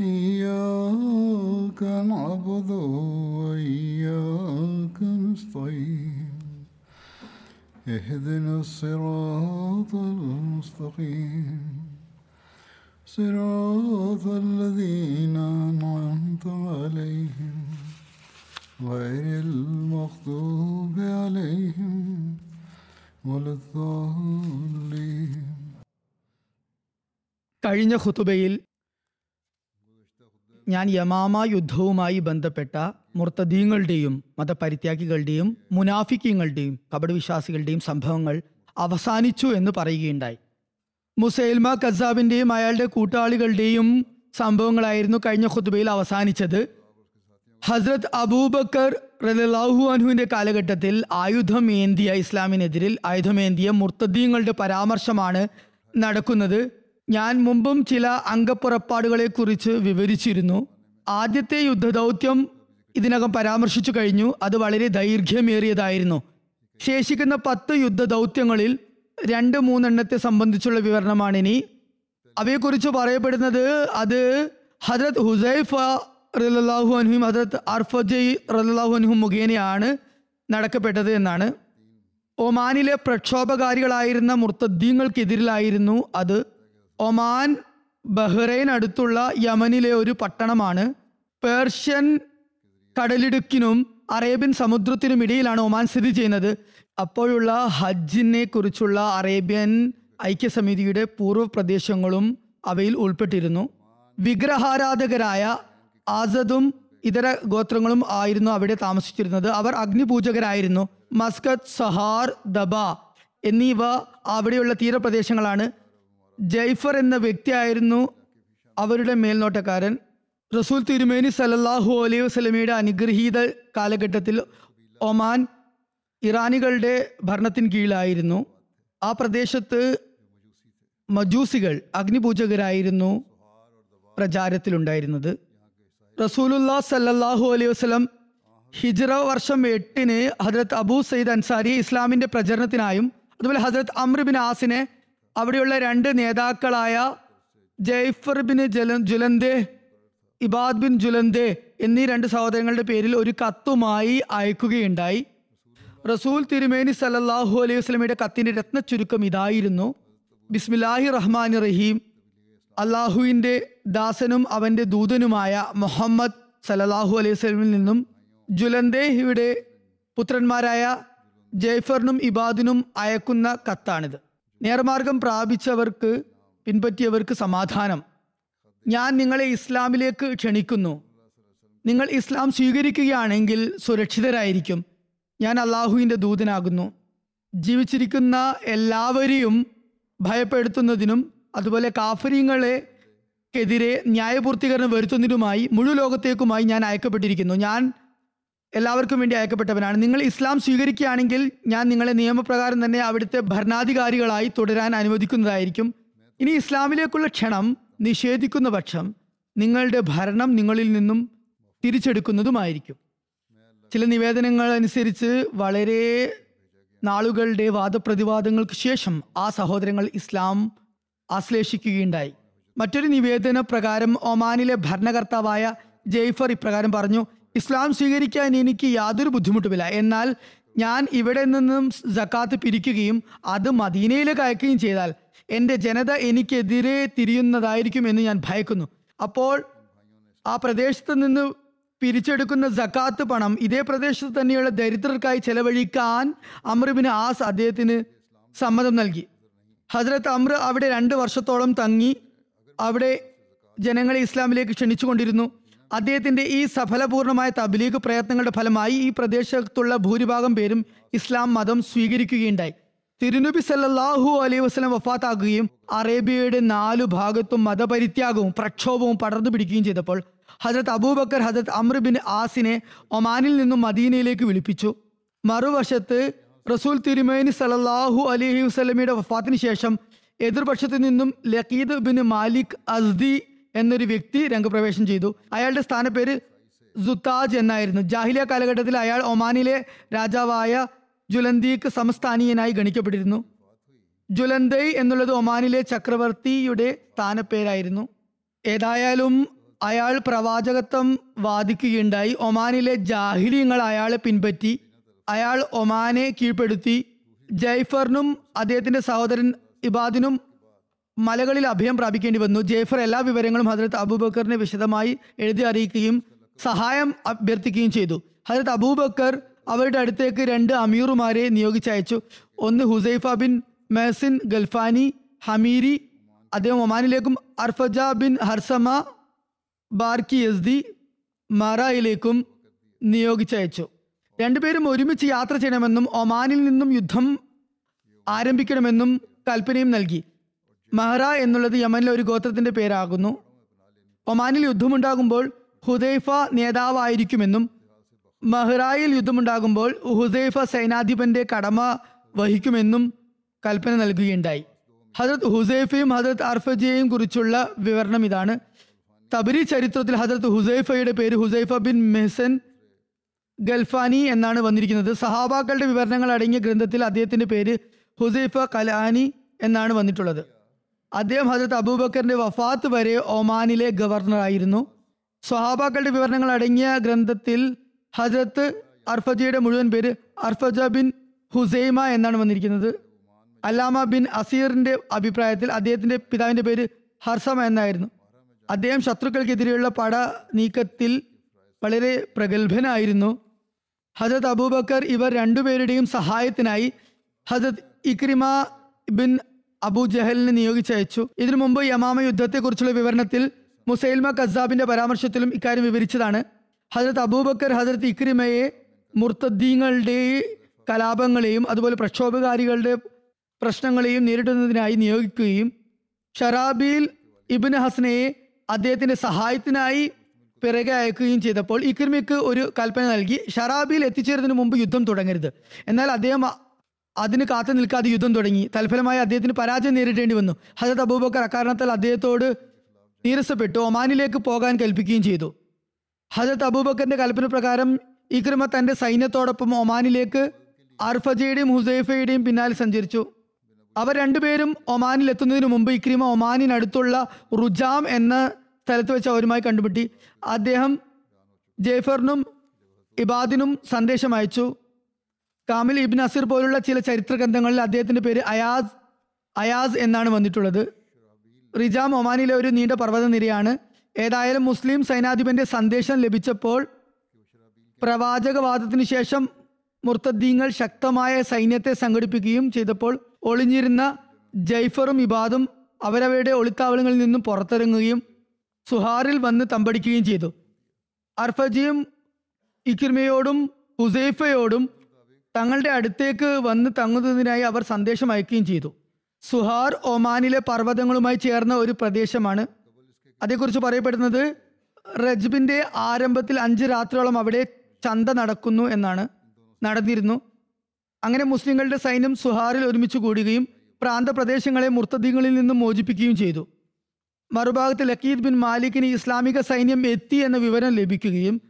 إياك نعبد وإياك نستعين اهدنا الصراط المستقيم صراط الذين أنعمت عليهم غير المغضوب عليهم ولا الضالين കഴിഞ്ഞ ഖുതുബയിൽ ഞാൻ യമാമ യുദ്ധവുമായി ബന്ധപ്പെട്ട മുർത്തദീങ്ങളുടെയും മതപരിത്യാഗികളുടെയും മുനാഫിക്കങ്ങളുടെയും കപടവിശ്വാസികളുടെയും സംഭവങ്ങൾ അവസാനിച്ചു എന്ന് പറയുകയുണ്ടായി. മുസൈൽമ കസാബിന്റെയും അയാളുടെ കൂട്ടാളികളുടെയും സംഭവങ്ങളായിരുന്നു കഴിഞ്ഞ ഖുതുബയിൽ അവസാനിച്ചത്. ഹസ്രത് അബൂബക്കർ റലാഹു അൻഹുവിന്റെ കാലഘട്ടത്തിൽ ആയുധമേന്തിയ ഇസ്ലാമിനെതിരിൽ ആയുധമേന്തിയ മുർത്തദീങ്ങളുടെ പരാമർശമാണ് നടക്കുന്നത്. ഞാൻ മുമ്പും ചില അംഗപ്പുറപ്പാടുകളെ കുറിച്ച് വിവരിച്ചിരുന്നു. ആദ്യത്തെ യുദ്ധദൗത്യം ഇതിനകം പരാമർശിച്ചു കഴിഞ്ഞു. അത് വളരെ ദൈർഘ്യമേറിയതായിരുന്നു. ശേഷിക്കുന്ന പത്ത് യുദ്ധദൗത്യങ്ങളിൽ രണ്ട് മൂന്നെണ്ണത്തെ സംബന്ധിച്ചുള്ള വിവരണമാണ് ഇനി അവയെക്കുറിച്ച് പറയപ്പെടുന്നത് അത് ഹജരത് ഹുസൈഫ റലാഹു അനുഹും ഹജരത് അർഫജി റലാഹു അനുഹും മുഖേനയാണ് നടക്കപ്പെട്ടത് എന്നാണ്. ഒമാനിലെ പ്രക്ഷോഭകാരികളായിരുന്ന മുർത്തദ്ദീങ്ങൾക്കെതിരിലായിരുന്നു അത്. ഒമാൻ ബഹ്റൈൻ അടുത്തുള്ള യമനിലെ ഒരു പട്ടണമാണ്. പേർഷ്യൻ കടലിടുക്കിനും അറേബ്യൻ സമുദ്രത്തിനും ഇടയിലാണ് ഒമാൻ സ്ഥിതി ചെയ്യുന്നത്. അപ്പോഴുള്ള ഹജ്ജിനെ കുറിച്ചുള്ള അറേബ്യൻ ഐക്യസമിതിയുടെ പൂർവ പ്രദേശങ്ങളും അവയിൽ ഉൾപ്പെട്ടിരുന്നു. വിഗ്രഹാരാധകരായ ആസദും ഇതര ഗോത്രങ്ങളും ആയിരുന്നു അവിടെ താമസിച്ചിരുന്നത്. അവർ അഗ്നിപൂജകരായിരുന്നു. മസ്കത്ത് സഹാർ ദബ എന്നിവ അവിടെയുള്ള തീരപ്രദേശങ്ങളാണ്. ജൈഫർ എന്ന വ്യക്തിയായിരുന്നു അവരുടെ മേൽനോട്ടക്കാരൻ. റസൂൽ തിരുമേനി സലല്ലാഹു അലൈഹി വസ്ലമിയുടെ അനുഗ്രഹീത കാലഘട്ടത്തിൽ ഒമാൻ ഇറാനികളുടെ ഭരണത്തിന് കീഴിലായിരുന്നു. ആ പ്രദേശത്ത് മജൂസികൾ അഗ്നിപൂജകരായിരുന്നു പ്രചാരത്തിലുണ്ടായിരുന്നത്. റസൂലുല്ലാ സല്ലല്ലാഹു അലൈഹി വസ്ലം ഹിജ്റ വർഷം എട്ടിന് ഹജരത് അബൂ സയ്യിദ് അൻസാരി ഇസ്ലാമിന്റെ പ്രചരണത്തിനായും അതുപോലെ ഹജരത് അമ്രബിൻ ആസിനെ അവിടെയുള്ള രണ്ട് നേതാക്കളായ ജയ്ഫർ ബിൻ ജല ജുലന്ദെ ഇബാദ് ബിൻ ജുലന്ദെ എന്നീ രണ്ട് സഹോദരങ്ങളുടെ പേരിൽ ഒരു കത്തുമായി അയക്കുകയുണ്ടായി. റസൂൽ തിരുമേനി സല്ലല്ലാഹു അലൈഹി വസ്ലമിയുടെ കത്തിന്റെ രത്ന ചുരുക്കം ഇതായിരുന്നു. ബിസ്മില്ലാഹി റഹ്മാൻ റഹീം. അള്ളാഹുവിന്റെ ദാസനും അവന്റെ ദൂതനുമായ മുഹമ്മദ് സലല്ലാഹു അലൈഹി വസല്ലമിൽ നിന്നും ജുലന്ദേഹിയുടെ പുത്രന്മാരായ ജയ്ഫറിനും ഇബാദിനും അയക്കുന്ന കത്താണിത്. നേർമാർഗം പ്രാപിച്ചവർക്ക് പിൻപറ്റിയവർക്ക് സമാധാനം. ഞാൻ നിങ്ങളെ ഇസ്ലാമിലേക്ക് ക്ഷണിക്കുന്നു. നിങ്ങൾ ഇസ്ലാം സ്വീകരിക്കുകയാണെങ്കിൽ സുരക്ഷിതരായിരിക്കും. ഞാൻ അള്ളാഹുവിന്റെ ദൂതനാകുന്നു. ജീവിച്ചിരിക്കുന്ന എല്ലാവരെയും ഭയപ്പെടുത്തുന്നതിനും അതുപോലെ കാഫര്യങ്ങളെ ക്കെതിരെ ന്യായപൂർത്തീകരണം വരുത്തുന്നതിനുമായി മുഴു ലോകത്തേക്കുമായി ഞാൻ അയക്കപ്പെട്ടിരിക്കുന്നു. ഞാൻ എല്ലാവർക്കും വേണ്ടി അയക്കപ്പെട്ടവനാണ്. നിങ്ങൾ ഇസ്ലാം സ്വീകരിക്കുകയാണെങ്കിൽ ഞാൻ നിങ്ങളെ നിയമപ്രകാരം തന്നെ അവിടുത്തെ ഭരണാധികാരികളായി തുടരാൻ അനുവദിക്കുന്നതായിരിക്കും. ഇനി ഇസ്ലാമിലേക്കുള്ള ക്ഷണം നിഷേധിക്കുന്ന പക്ഷം നിങ്ങളുടെ ഭരണം നിങ്ങളിൽ നിന്നും തിരിച്ചെടുക്കുന്നതുമായിരിക്കും. ചില നിവേദനങ്ങൾ അനുസരിച്ച് വളരെ നാളുകളുടെ വാദപ്രതിവാദങ്ങൾക്ക് ശേഷം ആ സഹോദരങ്ങൾ ഇസ്ലാം ആശ്ലേഷിക്കുകയുണ്ടായി. മറ്റൊരു നിവേദന പ്രകാരം ഒമാനിലെ ഭരണകർത്താവായ ജെയ്ഫർ ഇപ്രകാരം പറഞ്ഞു ഇസ്ലാം സ്വീകരിക്കാൻ എനിക്ക് യാതൊരു ബുദ്ധിമുട്ടുമില്ല. എന്നാൽ ഞാൻ ഇവിടെ നിന്നും ജക്കാത്ത് പിരിക്കുകയും അത് മദീനയിലേക്ക് അയക്കുകയും ചെയ്താൽ എന്റെ ജനത എനിക്കെതിരെ തിരിയുന്നതായിരിക്കും എന്ന് ഞാൻ ഭയക്കുന്നു. അപ്പോൾ ആ പ്രദേശത്ത് നിന്ന് പിരിച്ചെടുക്കുന്ന ജക്കാത്ത് പണം ഇതേ പ്രദേശത്ത് തന്നെയുള്ള ദരിദ്രർക്കായി ചെലവഴിക്കാൻ അമ്രുബിന് ആസ് അദ്ദേഹത്തിന് സമ്മതം നൽകി. ഹസ്രത്ത് അമ്ര അവിടെ രണ്ട് വർഷത്തോളം തങ്ങി. അവിടെ ജനങ്ങളെ ഇസ്ലാമിലേക്ക് ക്ഷണിച്ചുകൊണ്ടിരുന്നു. അദ്ദേഹത്തിന്റെ ഈ സഫലപൂർണമായ തബ്ലീഗ് പ്രയത്നങ്ങളുടെ ഫലമായി ഈ പ്രദേശത്തുള്ള ഭൂരിഭാഗം പേരും ഇസ്ലാം മതം സ്വീകരിക്കുകയുണ്ടായി. തിരുനബി സല്ലാഹു അലൈഹി വസ്ലം വഫാത്താക്കുകയും അറേബ്യയുടെ നാലു ഭാഗത്തും മതപരിത്യാഗവും പ്രക്ഷോഭവും പടർന്നു പിടിക്കുകയും ചെയ്തപ്പോൾ ഹജരത് അബൂബക്കർ ഹജരത് അമ്രബിൻ ആസിനെ ഒമാനിൽ നിന്നും മദീനയിലേക്ക് വിളിപ്പിച്ചു. മറുവശത്ത് റസൂൽ തിരുമേനി സലല്ലാഹു അലഹി വസ്ലമിയുടെ വഫാത്തിന് ശേഷം എതിർപക്ഷത്തു നിന്നും ലഖീദ് ബിൻ മാലിക് അസ്ദി എന്നൊരു വ്യക്തി രംഗപ്രവേശം ചെയ്തു. അയാളുടെ സ്ഥാനപ്പേര് സുത്താജ് എന്നായിരുന്നു. ജാഹിലിയ കാലഘട്ടത്തിൽ അയാൾ ഒമാനിലെ രാജാവായ ജുലന്തീക്ക് സംസ്ഥാനീയനായി ഗണിക്കപ്പെട്ടിരുന്നു. ജുലന്തൈ എന്നുള്ളത് ഒമാനിലെ ചക്രവർത്തിയുടെ സ്ഥാനപ്പേരായിരുന്നു. ഏതായാലും അയാൾ പ്രവാചകത്വം വാദിക്കുകയുണ്ടായി. ഒമാനിലെ ജാഹിലിയങ്ങൾ അയാളെ പിൻപറ്റി അയാൾ ഒമാനെ കീഴ്പ്പെടുത്തി. ജയ്ഫറിനും അദ്ദേഹത്തിന്റെ സഹോദരൻ ഇബാദിനും മലകളിൽ അഭയം പ്രാപിക്കേണ്ടി വന്നു. ജയ്ഫർ എല്ലാ വിവരങ്ങളും ഹജരത് അബൂബക്കറിനെ വിശദമായി എഴുതി അറിയിക്കുകയും സഹായം അഭ്യർത്ഥിക്കുകയും ചെയ്തു. ഹജരത് അബൂബക്കർ അവരുടെ അടുത്തേക്ക് രണ്ട് അമീറുമാരെ നിയോഗിച്ചയച്ചു. ഒന്ന് ഹുസൈഫ ബിൻ മെഹസിൻ ഗൽഫാനി ഹമീരി അദ്ദേഹം ഒമാനിലേക്കും അർഫജ ബിൻ ഹർസമ ബാർക്കി യസ്ദി മറായിലേക്കും നിയോഗിച്ചയച്ചു. രണ്ടുപേരും ഒരുമിച്ച് യാത്ര ചെയ്യണമെന്നും ഒമാനിൽ നിന്നും യുദ്ധം ആരംഭിക്കണമെന്നും കൽപ്പനയും നൽകി. മഹ്റ എന്നുള്ളത് യമനിലെ ഒരു ഗോത്രത്തിന്റെ പേരാകുന്നു. ഒമാനിൽ യുദ്ധമുണ്ടാകുമ്പോൾ ഹുദൈഫ നേതാവായിരിക്കുമെന്നും മഹ്റായിൽ യുദ്ധമുണ്ടാകുമ്പോൾ ഹുദൈഫ സൈനാധിപന്റെ കടമ വഹിക്കുമെന്നും കൽപ്പന നൽകുകയുണ്ടായി. ഹജ്രത് ഹുസൈഫയും ഹജ്രത് അർഫജയെയും കുറിച്ചുള്ള വിവരണം ഇതാണ്. തബരി ചരിത്രത്തിൽ ഹജരത് ഹുസൈഫയുടെ പേര് ഹുസൈഫ ബിൻ മെഹ്സൻ ഗൽഫാനി എന്നാണ് വന്നിരിക്കുന്നത്. സഹാബാക്കളുടെ വിവരണങ്ങൾ അടങ്ങിയ ഗ്രന്ഥത്തിൽ അദ്ദേഹത്തിന്റെ പേര് ഹുസൈഫ കലാനി എന്നാണ് വന്നിട്ടുള്ളത്. അദ്ദേഹം ഹജരത് അബൂബക്കറിന്റെ വഫാത്ത് വരെ ഒമാനിലെ ഗവർണറായിരുന്നു സ്വഹാബാക്കളുടെ വിവരണങ്ങൾ അടങ്ങിയ ഗ്രന്ഥത്തിൽ ഹജരത്ത് അർഫജിയുടെ മുഴുവൻ പേര് അർഫജ ബിൻ ഹുസൈമ എന്നാണ് വന്നിരിക്കുന്നത്. അല്ലാമ ബിൻ അസീറിന്റെ അഭിപ്രായത്തിൽ അദ്ദേഹത്തിന്റെ പിതാവിന്റെ പേര് ഹർസമ എന്നായിരുന്നു. അദ്ദേഹം ശത്രുക്കൾക്കെതിരെയുള്ള പട നീക്കത്തിൽ വളരെ പ്രഗത്ഭനായിരുന്നു. ഹജരത് അബൂബക്കർ ഇവർ രണ്ടുപേരുടെയും സഹായത്തിനായി ഹജരത് ഇക്രിമ ബിൻ അബൂ ജഹലിനെ നിയോഗിച്ചയച്ചു. ഇതിനു മുമ്പ് യമാമ യുദ്ധത്തെക്കുറിച്ചുള്ള വിവരണത്തിൽ മുസൈൽമ കസാബിന്റെ പരാമർശത്തിലും ഇക്കാര്യം വിവരിച്ചതാണ്. ഹജരത് അബൂബക്കർ ഹജരത് ഇക്രിമയെ മുർത്തദ്ദീങ്ങളുടെ കലാപങ്ങളെയും അതുപോലെ പ്രക്ഷോഭകാരികളുടെ പ്രശ്നങ്ങളെയും നേരിടുന്നതിനായി നിയോഗിക്കുകയും ഷറാബിൽ ഇബിൻ ഹസനയെ അദ്ദേഹത്തിന്റെ സഹായത്തിനായി പിറകെ അയക്കുകയും ചെയ്തപ്പോൾ ഇക്രിമിക്ക് ഒരു കൽപ്പന നൽകി. ഷറാബിൽ എത്തിച്ചേരുന്നതിന് മുമ്പ് യുദ്ധം തുടങ്ങരുത്. എന്നാൽ അദ്ദേഹം അതിന് കാത്തു നിൽക്കാതെ യുദ്ധം തുടങ്ങി. തൽഫലമായി അദ്ദേഹത്തിന് പരാജയം നേരിടേണ്ടി വന്നു. ഹജത് അബൂബക്കർ അക്കാരണത്താൽ അദ്ദേഹത്തോട് നീരസപ്പെട്ടു. ഒമാനിലേക്ക് പോകാൻ കൽപ്പിക്കുകയും ചെയ്തു. ഹജത് അബൂബക്കറിന്റെ കൽപ്പന പ്രകാരം ഇക്രിമ തന്റെ സൈന്യത്തോടൊപ്പം ഒമാനിലേക്ക് അർഫജയുടെയും ഹുസൈഫയുടെയും പിന്നാലെ സഞ്ചരിച്ചു. അവർ രണ്ടുപേരും ഒമാനിൽ എത്തുന്നതിന് മുമ്പ് ഇക്രിമ ഒമാനിനടുത്തുള്ള റുജാം എന്ന സ്ഥലത്ത് വെച്ച് അവരുമായി കണ്ടുമുട്ടി. അദ്ദേഹം ജേഫറിനും ഇബാദിനും സന്ദേശം അയച്ചു. കാമിൽ ഇബിൻ അസിർ പോലുള്ള ചില ചരിത്ര ഗ്രന്ഥങ്ങളിൽ അദ്ദേഹത്തിന്റെ പേര് അയാസ് അയാസ് എന്നാണ് വന്നിട്ടുള്ളത്. റിജാം ഒമാനിലെ ഒരു നീണ്ട പർവത നിരയാണ് ഏതായാലും മുസ്ലിം സൈനാധിപന്റെ സന്ദേശം ലഭിച്ചപ്പോൾ പ്രവാചകവാദത്തിനു ശേഷം മുർത്തദ്ദീങ്ങൾ ശക്തമായ സൈന്യത്തെ സംഘടിപ്പിക്കുകയും ചെയ്തപ്പോൾ ഒളിഞ്ഞിരുന്ന ജൈഫറും ഇബാദും അവരവരുടെ ഒളിത്താവളങ്ങളിൽ നിന്നും പുറത്തിറങ്ങുകയും സുഹാറിൽ വന്ന് തമ്പടിക്കുകയും ചെയ്തു. അർഫജിയും ഇക്കിർമയോടും ഹുസൈഫയോടും തങ്ങളുടെ അടുത്തേക്ക് വന്ന് തങ്ങുന്നതിനായി അവർ സന്ദേശം അയക്കുകയും ചെയ്തു. സുഹാർ ഒമാനിലെ പർവതങ്ങളുമായി ചേർന്ന ഒരു പ്രദേശമാണ്. അതേക്കുറിച്ച് പറയപ്പെടുന്നത് റജ്ബിന്റെ ആരംഭത്തിൽ അഞ്ച് രാത്രിയോളം അവിടെ ചന്ത നടക്കുന്നു എന്നാണ്. നടന്നിരുന്നു. അങ്ങനെ മുസ്ലിങ്ങളുടെ സൈന്യം സുഹാറിൽ ഒരുമിച്ച് കൂടുകയും പ്രാന്തപ്രദേശങ്ങളെ മുർത്തദീങ്ങളിൽ നിന്നും മോചിപ്പിക്കുകയും ചെയ്തു. മറുഭാഗത്ത് ലക്കീദ് ബിൻ മാലിക്കിന് ഇസ്ലാമിക സൈന്യം എത്തി എന്ന വിവരം ലഭിക്കുകയും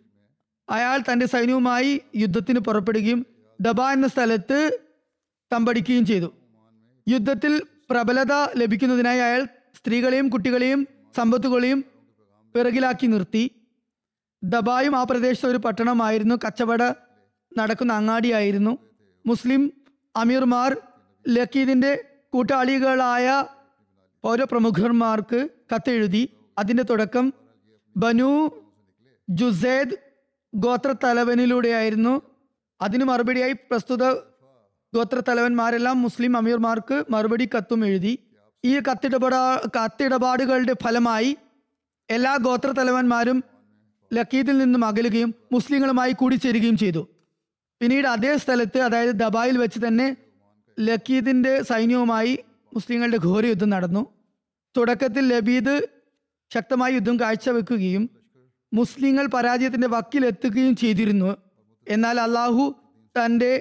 അയാൾ തന്റെ സൈന്യവുമായി യുദ്ധത്തിന് പുറപ്പെടുകയും ദബ എന്ന സ്ഥലത്ത് തമ്പടിക്കുകയും ചെയ്തു. യുദ്ധത്തിൽ പ്രബലത ലഭിക്കുന്നതിനായി അയാൾ സ്ത്രീകളെയും കുട്ടികളെയും സമ്പത്തുകളെയും പിറകിലാക്കി നിർത്തി. ദബായും ആ പ്രദേശത്തെ ഒരു പട്ടണമായിരുന്നു. കച്ചവട നടക്കുന്ന അങ്ങാടിയായിരുന്നു. മുസ്ലിം അമീർമാർ ലക്കീദിന്റെ കൂട്ടാളികളായ പൗരപ്രമുഖന്മാർക്ക് കത്തെഴുതി. അതിന്റെ തുടക്കം ബനു ജുസേദ് ഗോത്രത്തലവനിലൂടെയായിരുന്നു. അതിന് മറുപടിയായി പ്രസ്തുത ഗോത്ര തലവന്മാരെല്ലാം മുസ്ലിം അമീർമാർക്ക് മറുപടി കത്തും എഴുതി. ഈ കത്തിടപാടാ കത്തിടപാടുകളുടെ ഫലമായി എല്ലാ ഗോത്ര തലവന്മാരും ലക്കീദിൽ നിന്നും അകലുകയും മുസ്ലിങ്ങളുമായി കൂടിച്ചേരുകയും ചെയ്തു. പിന്നീട് അതേ സ്ഥലത്ത് അതായത് ദബായിൽ വെച്ച് തന്നെ ലക്കീദിന്റെ സൈന്യവുമായി മുസ്ലിങ്ങളുടെ ഘോര യുദ്ധം നടന്നു. തുടക്കത്തിൽ ലബീദ് ശക്തമായ യുദ്ധം കാഴ്ചവെക്കുകയും മുസ്ലിങ്ങൾ പരാജയത്തിന്റെ വക്കിലെത്തുകയും ചെയ്തിരുന്നു. എന്നാൽ അള്ളാഹു തന്റെ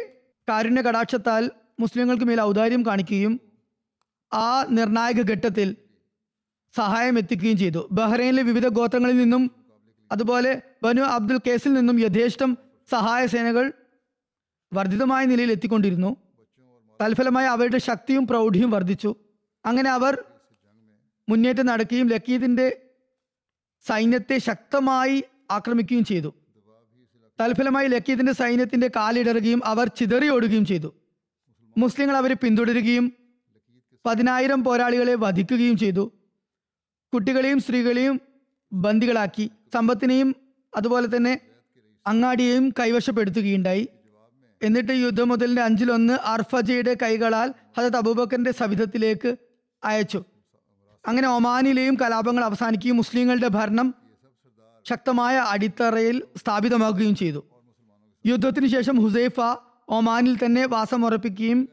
കാരുണ്യ കടാക്ഷത്താൽ മുസ്ലിങ്ങൾക്ക് മേൽ ഔദാര്യം കാണിക്കുകയും ആ നിർണായക ഘട്ടത്തിൽ സഹായം എത്തിക്കുകയും ചെയ്തു. ബഹ്റൈനിലെ വിവിധ ഗോത്രങ്ങളിൽ നിന്നും അതുപോലെ ബനു അബ്ദുൽ കേസിൽ നിന്നും യഥേഷ്ടം സഹായ സേനകൾ വർദ്ധിതമായ നിലയിൽ എത്തിക്കൊണ്ടിരുന്നു. തൽഫലമായി അവരുടെ ശക്തിയും പ്രൗഢിയും വർദ്ധിച്ചു. അങ്ങനെ അവർ മുന്നേറ്റം നടക്കുകയും ലക്കീദിന്റെ സൈന്യത്തെ ശക്തമായി ആക്രമിക്കുകയും ചെയ്തു. തൽഫലമായി ലക്കീദിന്റെ സൈന്യത്തിന്റെ കാലിടറുകയും അവർ ചിതറിയോടുകയും ചെയ്തു. മുസ്ലിങ്ങൾ അവരെ പിന്തുടരുകയും പതിനായിരം പോരാളികളെ വധിക്കുകയും ചെയ്തു. കുട്ടികളെയും സ്ത്രീകളെയും ബന്ദികളാക്കി. സമ്പത്തിനെയും അതുപോലെ തന്നെ അങ്ങാടിയെയും കൈവശപ്പെടുത്തുകയുണ്ടായി. എന്നിട്ട് യുദ്ധം മുതലിന്റെ അഞ്ചിലൊന്ന് അർഫജയുടെ കൈകളാൽ ഹജത് അബൂബക്കറിന്റെ സവിധത്തിലേക്ക് അയച്ചു. അങ്ങനെ ഒമാനിലെയും കലാപങ്ങൾ അവസാനിക്കുകയും മുസ്ലിങ്ങളുടെ ഭരണം ശക്തമായ അടിത്തറയിൽ സ്ഥാപിതമാക്കുകയും ചെയ്തു. യുദ്ധത്തിന് ശേഷം ഹുസൈഫ ഒമാനിൽ തന്നെ വാസമുറപ്പിക്കുകയും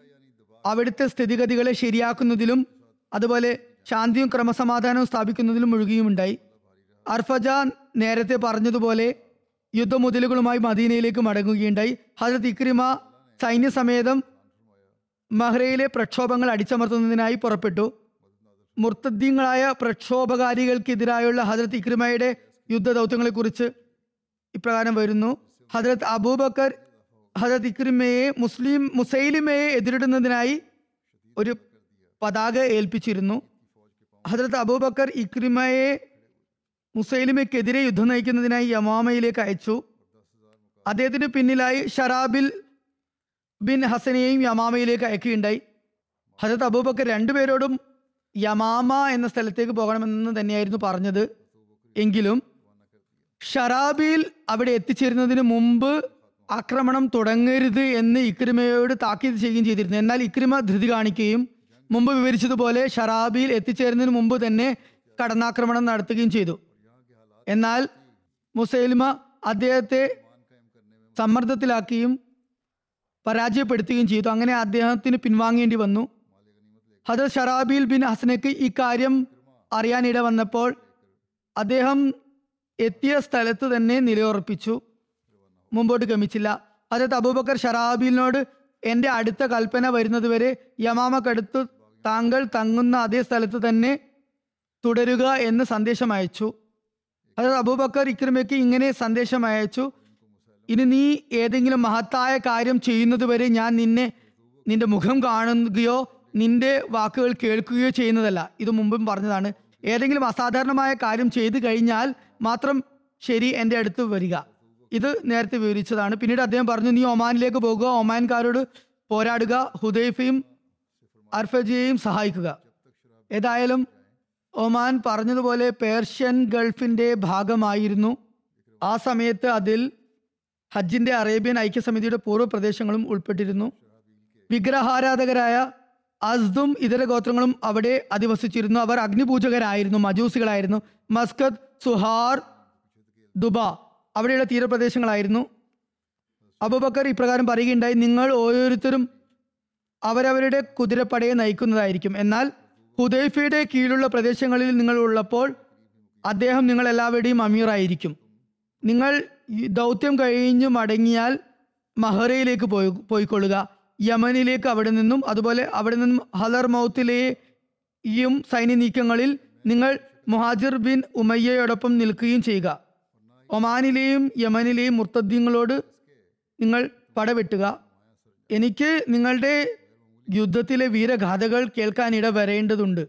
അവിടുത്തെ സ്ഥിതിഗതികളെ ശരിയാക്കുന്നതിലും അതുപോലെ ശാന്തിയും ക്രമസമാധാനവും സ്ഥാപിക്കുന്നതിലും മുഴുകിയുമുണ്ടായി. അർഫജ നേരത്തെ പറഞ്ഞതുപോലെ യുദ്ധമുതലുകളുമായി മദീനയിലേക്ക് മടങ്ങുകയുണ്ടായി. ഹജരത് ഇക്രിമ സൈന്യസമേതം മഹ്റയിലെ പ്രക്ഷോഭങ്ങൾ അടിച്ചമർത്തുന്നതിനായി പുറപ്പെട്ടു. മുർത്തദ്ദീങ്ങളായ പ്രക്ഷോഭകാരികൾക്കെതിരായുള്ള ഹജരത് ഇക്രിമയുടെ യുദ്ധ ദൗത്യങ്ങളെക്കുറിച്ച് ഇപ്രകാരം വരുന്നു. ഹജരത് അബൂബക്കർ ഹജരത് ഇക്രിമയെ മുസ്ലിം മുസൈലിമയെ എതിരിടുന്നതിനായി ഒരു പതാക ഏൽപ്പിച്ചിരുന്നു. ഹജരത് അബൂബക്കർ ഇക്രിമയെ മുസൈലിമയ്ക്കെതിരെ യുദ്ധം നയിക്കുന്നതിനായി യമാമയിലേക്ക് അയച്ചു. അദ്ദേഹത്തിന് പിന്നിലായി ഷറാബിൽ ബിൻ ഹസനെയും യമാമയിലേക്ക് അയക്കുകയുണ്ടായി. ഹജരത് അബൂബക്കർ രണ്ടുപേരോടും യമാമ എന്ന സ്ഥലത്തേക്ക് പോകണമെന്ന് തന്നെയായിരുന്നു പറഞ്ഞത്. എങ്കിലും ഷറാബിൽ അവിടെ എത്തിച്ചേരുന്നതിന് മുമ്പ് ആക്രമണം തുടങ്ങരുത് എന്ന് ഇക്രിമയോട് താക്കീത് ചെയ്യുകയും ചെയ്തിരുന്നു. എന്നാൽ ഇക്രിമ ധൃതി കാണിക്കുകയും മുമ്പ് വിവരിച്ചതുപോലെ ഷറാബിയിൽ എത്തിച്ചേരുന്നതിന് മുമ്പ് തന്നെ കടന്നാക്രമണം നടത്തുകയും ചെയ്തു. എന്നാൽ മുസൈലിമ അദ്ദേഹത്തെ സമ്മർദ്ദത്തിലാക്കുകയും പരാജയപ്പെടുത്തുകയും ചെയ്തു. അങ്ങനെ അദ്ദേഹത്തിന് പിൻവാങ്ങേണ്ടി വന്നു. ഹജർ ഷറാബിൽ ബിൻ ഹസനക്ക് ഇക്കാര്യം കാര്യം അറിയാനിട വന്നപ്പോൾ അദ്ദേഹം എത്തിയ സ്ഥലത്ത് തന്നെ നിലയുറപ്പിച്ചു. മുമ്പോട്ട് ഗമിച്ചില്ല. അതായത് അബൂബക്കർ ഷറാബിലിനോട് എന്റെ അടുത്ത കൽപ്പന വരുന്നതുവരെ യമാമക്കടുത്ത് താങ്കൾ തങ്ങുന്ന അതേ സ്ഥലത്ത് തന്നെ തുടരുക എന്ന് സന്ദേശം അയച്ചു. അതായത് അബൂബക്കർ ഇക്രിമയ്ക്ക് ഇങ്ങനെ സന്ദേശം അയച്ചു. ഇനി നീ ഏതെങ്കിലും മഹത്തായ കാര്യം ചെയ്യുന്നതുവരെ ഞാൻ നിന്നെ നിന്റെ മുഖം കാണുകയോ നിന്റെ വാക്കുകൾ കേൾക്കുകയോ ചെയ്യുന്നതല്ല. ഇത് മുമ്പും പറഞ്ഞതാണ്. ഏതെങ്കിലും അസാധാരണമായ കാര്യം ചെയ്തു കഴിഞ്ഞാൽ മാത്രം ശരി എന്റെ അടുത്ത് വരിക. ഇത് നേരത്തെ വിവരിച്ചതാണ്. പിന്നീട് അദ്ദേഹം പറഞ്ഞു നീ ഒമാനിലേക്ക് പോകുക ഒമാൻകാരോട് പോരാടുക ഹുദൈഫയും അർഫജിയെയും സഹായിക്കുക. ഏതായാലും ഒമാൻ പറഞ്ഞതുപോലെ പേർഷ്യൻ ഗൾഫിന്റെ ഭാഗമായിരുന്നു. ആ സമയത്ത് അതിൽ ഹജ്ജിന്റെ അറേബ്യൻ ഐക്യസമിതിയുടെ പൂർവ പ്രദേശങ്ങളും ഉൾപ്പെട്ടിരുന്നു. വിഗ്രഹാരാധകരായ അസ്ദും ഇതര ഗോത്രങ്ങളും അവിടെ അധിവസിച്ചിരുന്നു. അവർ അഗ്നിപൂജകരായിരുന്നു മജൂസികളായിരുന്നു. മസ്കത്ത് സുഹാർ ദുബ അവിടെയുള്ള തീരപ്രദേശങ്ങളായിരുന്നു. അബുബക്കർ ഇപ്രകാരം പറയുകയുണ്ടായി നിങ്ങൾ ഓരോരുത്തരും അവരവരുടെ കുതിരപ്പടയെ നയിക്കുന്നതായിരിക്കും. എന്നാൽ ഹുദൈഫയുടെ കീഴിലുള്ള പ്രദേശങ്ങളിൽ നിങ്ങൾ ഉള്ളപ്പോൾ അദ്ദേഹം നിങ്ങൾ എല്ലാവരുടെയും അമീറായിരിക്കും. നിങ്ങൾ ദൗത്യം കഴിഞ്ഞു മടങ്ങിയാൽ മഹറയിലേക്ക് പോയി പോയിക്കൊള്ളുക. യമനിലേക്ക് അവിടെ നിന്നും അതുപോലെ അവിടെ നിന്നും ഹലർ മൗത്തിലെയും സൈന്യ നീക്കങ്ങളിൽ നിങ്ങൾ മുഹാജിർ ബിൻ ഉമയ്യയോടൊപ്പം നിൽക്കുകയും ചെയ്യുക. ഒമാനിലെയും യമനിലെയും മുർത്തദ്ദീങ്ങളോട് നിങ്ങൾ പടവെട്ടുക. എനിക്ക് നിങ്ങളുടെ യുദ്ധത്തിലെ വീരഗാഥകൾ കേൾക്കാനിട വരേണ്ടതുണ്ട്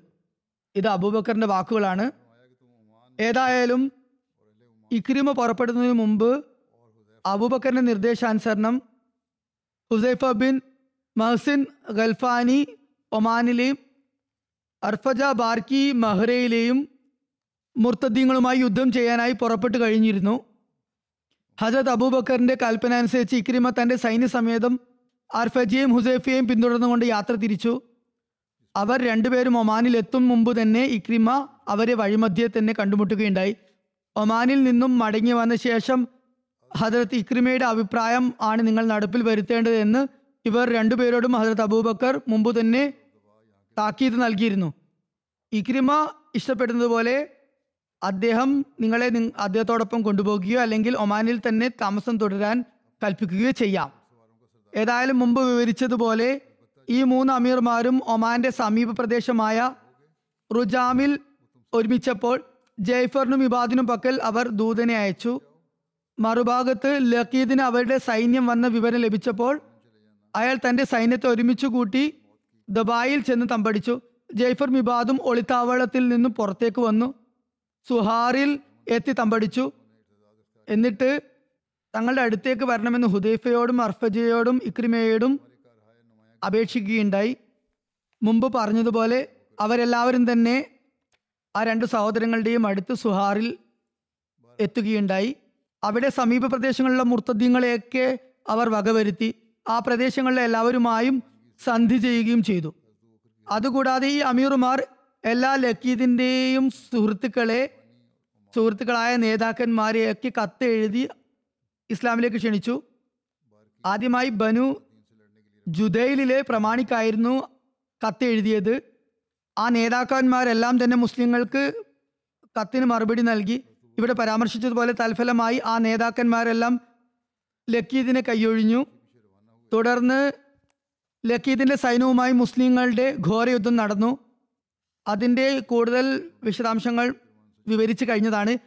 ഇത് അബൂബക്കറിന്റെ വാക്കുകളാണ്. ഏതായാലും ഇക്രിമ പുറപ്പെടുന്നതിന് മുമ്പ് അബൂബക്കറിന്റെ നിർദ്ദേശാനുസരണം ഹുസൈഫ ബിൻ മഹസിൻ ഗൽഫാനി ഒമാനിലെയും അർഫജ ബാർക്കി മഹ്റയിലെയും മുർത്തദ്ദീങ്ങളുമായി യുദ്ധം ചെയ്യാനായി പുറപ്പെട്ടു കഴിഞ്ഞിരുന്നു. ഹജത് അബൂബക്കറിന്റെ കൽപ്പന അനുസരിച്ച് ഇക്രിമ തന്റെ സൈന്യസമേതം അർഫജിയെയും ഹുസൈഫിയെയും പിന്തുടർന്നുകൊണ്ട് യാത്ര തിരിച്ചു. അവർ രണ്ടുപേരും ഒമാനിൽ എത്തും മുമ്പ് തന്നെ ഇക്രിമ അവരെ വഴിമധ്യേ തന്നെ കണ്ടുമുട്ടുകയുണ്ടായി. ഒമാനിൽ നിന്നും മടങ്ങി വന്ന ശേഷം ഹജരത്ത് ഇക്രിമയുടെ അഭിപ്രായം ആണ് നിങ്ങൾ നടപ്പിൽ വരുത്തേണ്ടതെന്ന് ഇവർ രണ്ടുപേരോടും ഹജരത്ത് അബൂബക്കർ മുമ്പ് തന്നെ താക്കീത് നൽകിയിരുന്നു. ഇക്രിമ ഇഷ്ടപ്പെടുന്നത് പോലെ അദ്ദേഹം നിങ്ങളെ അദ്ദേഹത്തോടൊപ്പം കൊണ്ടുപോകുകയോ അല്ലെങ്കിൽ ഒമാനിൽ തന്നെ താമസം തുടരാൻ കൽപ്പിക്കുകയോ ചെയ്യാം. ഏതായാലും മുമ്പ് വിവരിച്ചതുപോലെ ഈ മൂന്ന് അമീർമാരും ഒമാന്റെ സമീപ പ്രദേശമായ റുജാമിൽ ഒരുമിച്ചപ്പോൾ ജയ്ഫറിനും ഇബാദിനും പക്കൽ അവർ ദൂതനെ അയച്ചു. മറുഭാഗത്ത് ലക്കീദിന് അവരുടെ സൈന്യം വന്ന വിവരം ലഭിച്ചപ്പോൾ അയാൾ തന്റെ സൈന്യത്തെ ഒരുമിച്ച് കൂട്ടി ദുബായിൽ ചെന്ന് തമ്പടിച്ചു. ജയ്ഫർ മിബാദും ഒളിത്താവളത്തിൽ നിന്നും പുറത്തേക്ക് വന്നു. സുഹാറിൽ എത്തി തമ്പടിച്ചു. എന്നിട്ട് തങ്ങളുടെ അടുത്തേക്ക് വരണമെന്ന് ഹുദൈഫയോടും അർഫജയോടും ഇക്രിമയോടും അപേക്ഷിക്കുകയുണ്ടായി. മുമ്പ് പറഞ്ഞതുപോലെ അവരെല്ലാവരും തന്നെ ആ രണ്ട് സഹോദരങ്ങളുടെയും അടുത്ത് സുഹാറിൽ എത്തുകയുണ്ടായി. അവിടെ സമീപ പ്രദേശങ്ങളിലെ മുർത്തദ്യങ്ങളെയൊക്കെ അവർ വകവരുത്തി ആ പ്രദേശങ്ങളിലെ എല്ലാവരുമായും സന്ധി ചെയ്യുകയും ചെയ്തു. അതുകൂടാതെ ഈ അമീറുമാർ എല്ലാ ലക്കീദിന്റെയും സുഹൃത്തുക്കളെ സുഹൃത്തുക്കളായ നേതാക്കന്മാരെയൊക്കെ കത്ത് എഴുതി ഇസ്ലാമിലേക്ക് ക്ഷണിച്ചു. ആദ്യമായി ബനു ജുദൈലിലെ പ്രമാണിക്കായിരുന്നു കത്ത് എഴുതിയത് ആ നേതാക്കന്മാരെല്ലാം തന്നെ മുസ്ലിങ്ങൾക്ക് കത്തിന് മറുപടി നൽകി. ഇവിടെ പരാമർശിച്ചതുപോലെ തൽഫലമായി ആ നേതാക്കന്മാരെല്ലാം ലക്കീദിനെ കൈയൊഴിഞ്ഞു. തുടർന്ന് ലക്കീദിന്റെ സൈന്യവുമായി മുസ്ലിങ്ങളുടെ ഘോരയുദ്ധം നടന്നു. അതിന്റെ കൂടുതൽ വിശദാംശങ്ങൾ വിവരിച്ചു കഴിഞ്ഞതാണ്.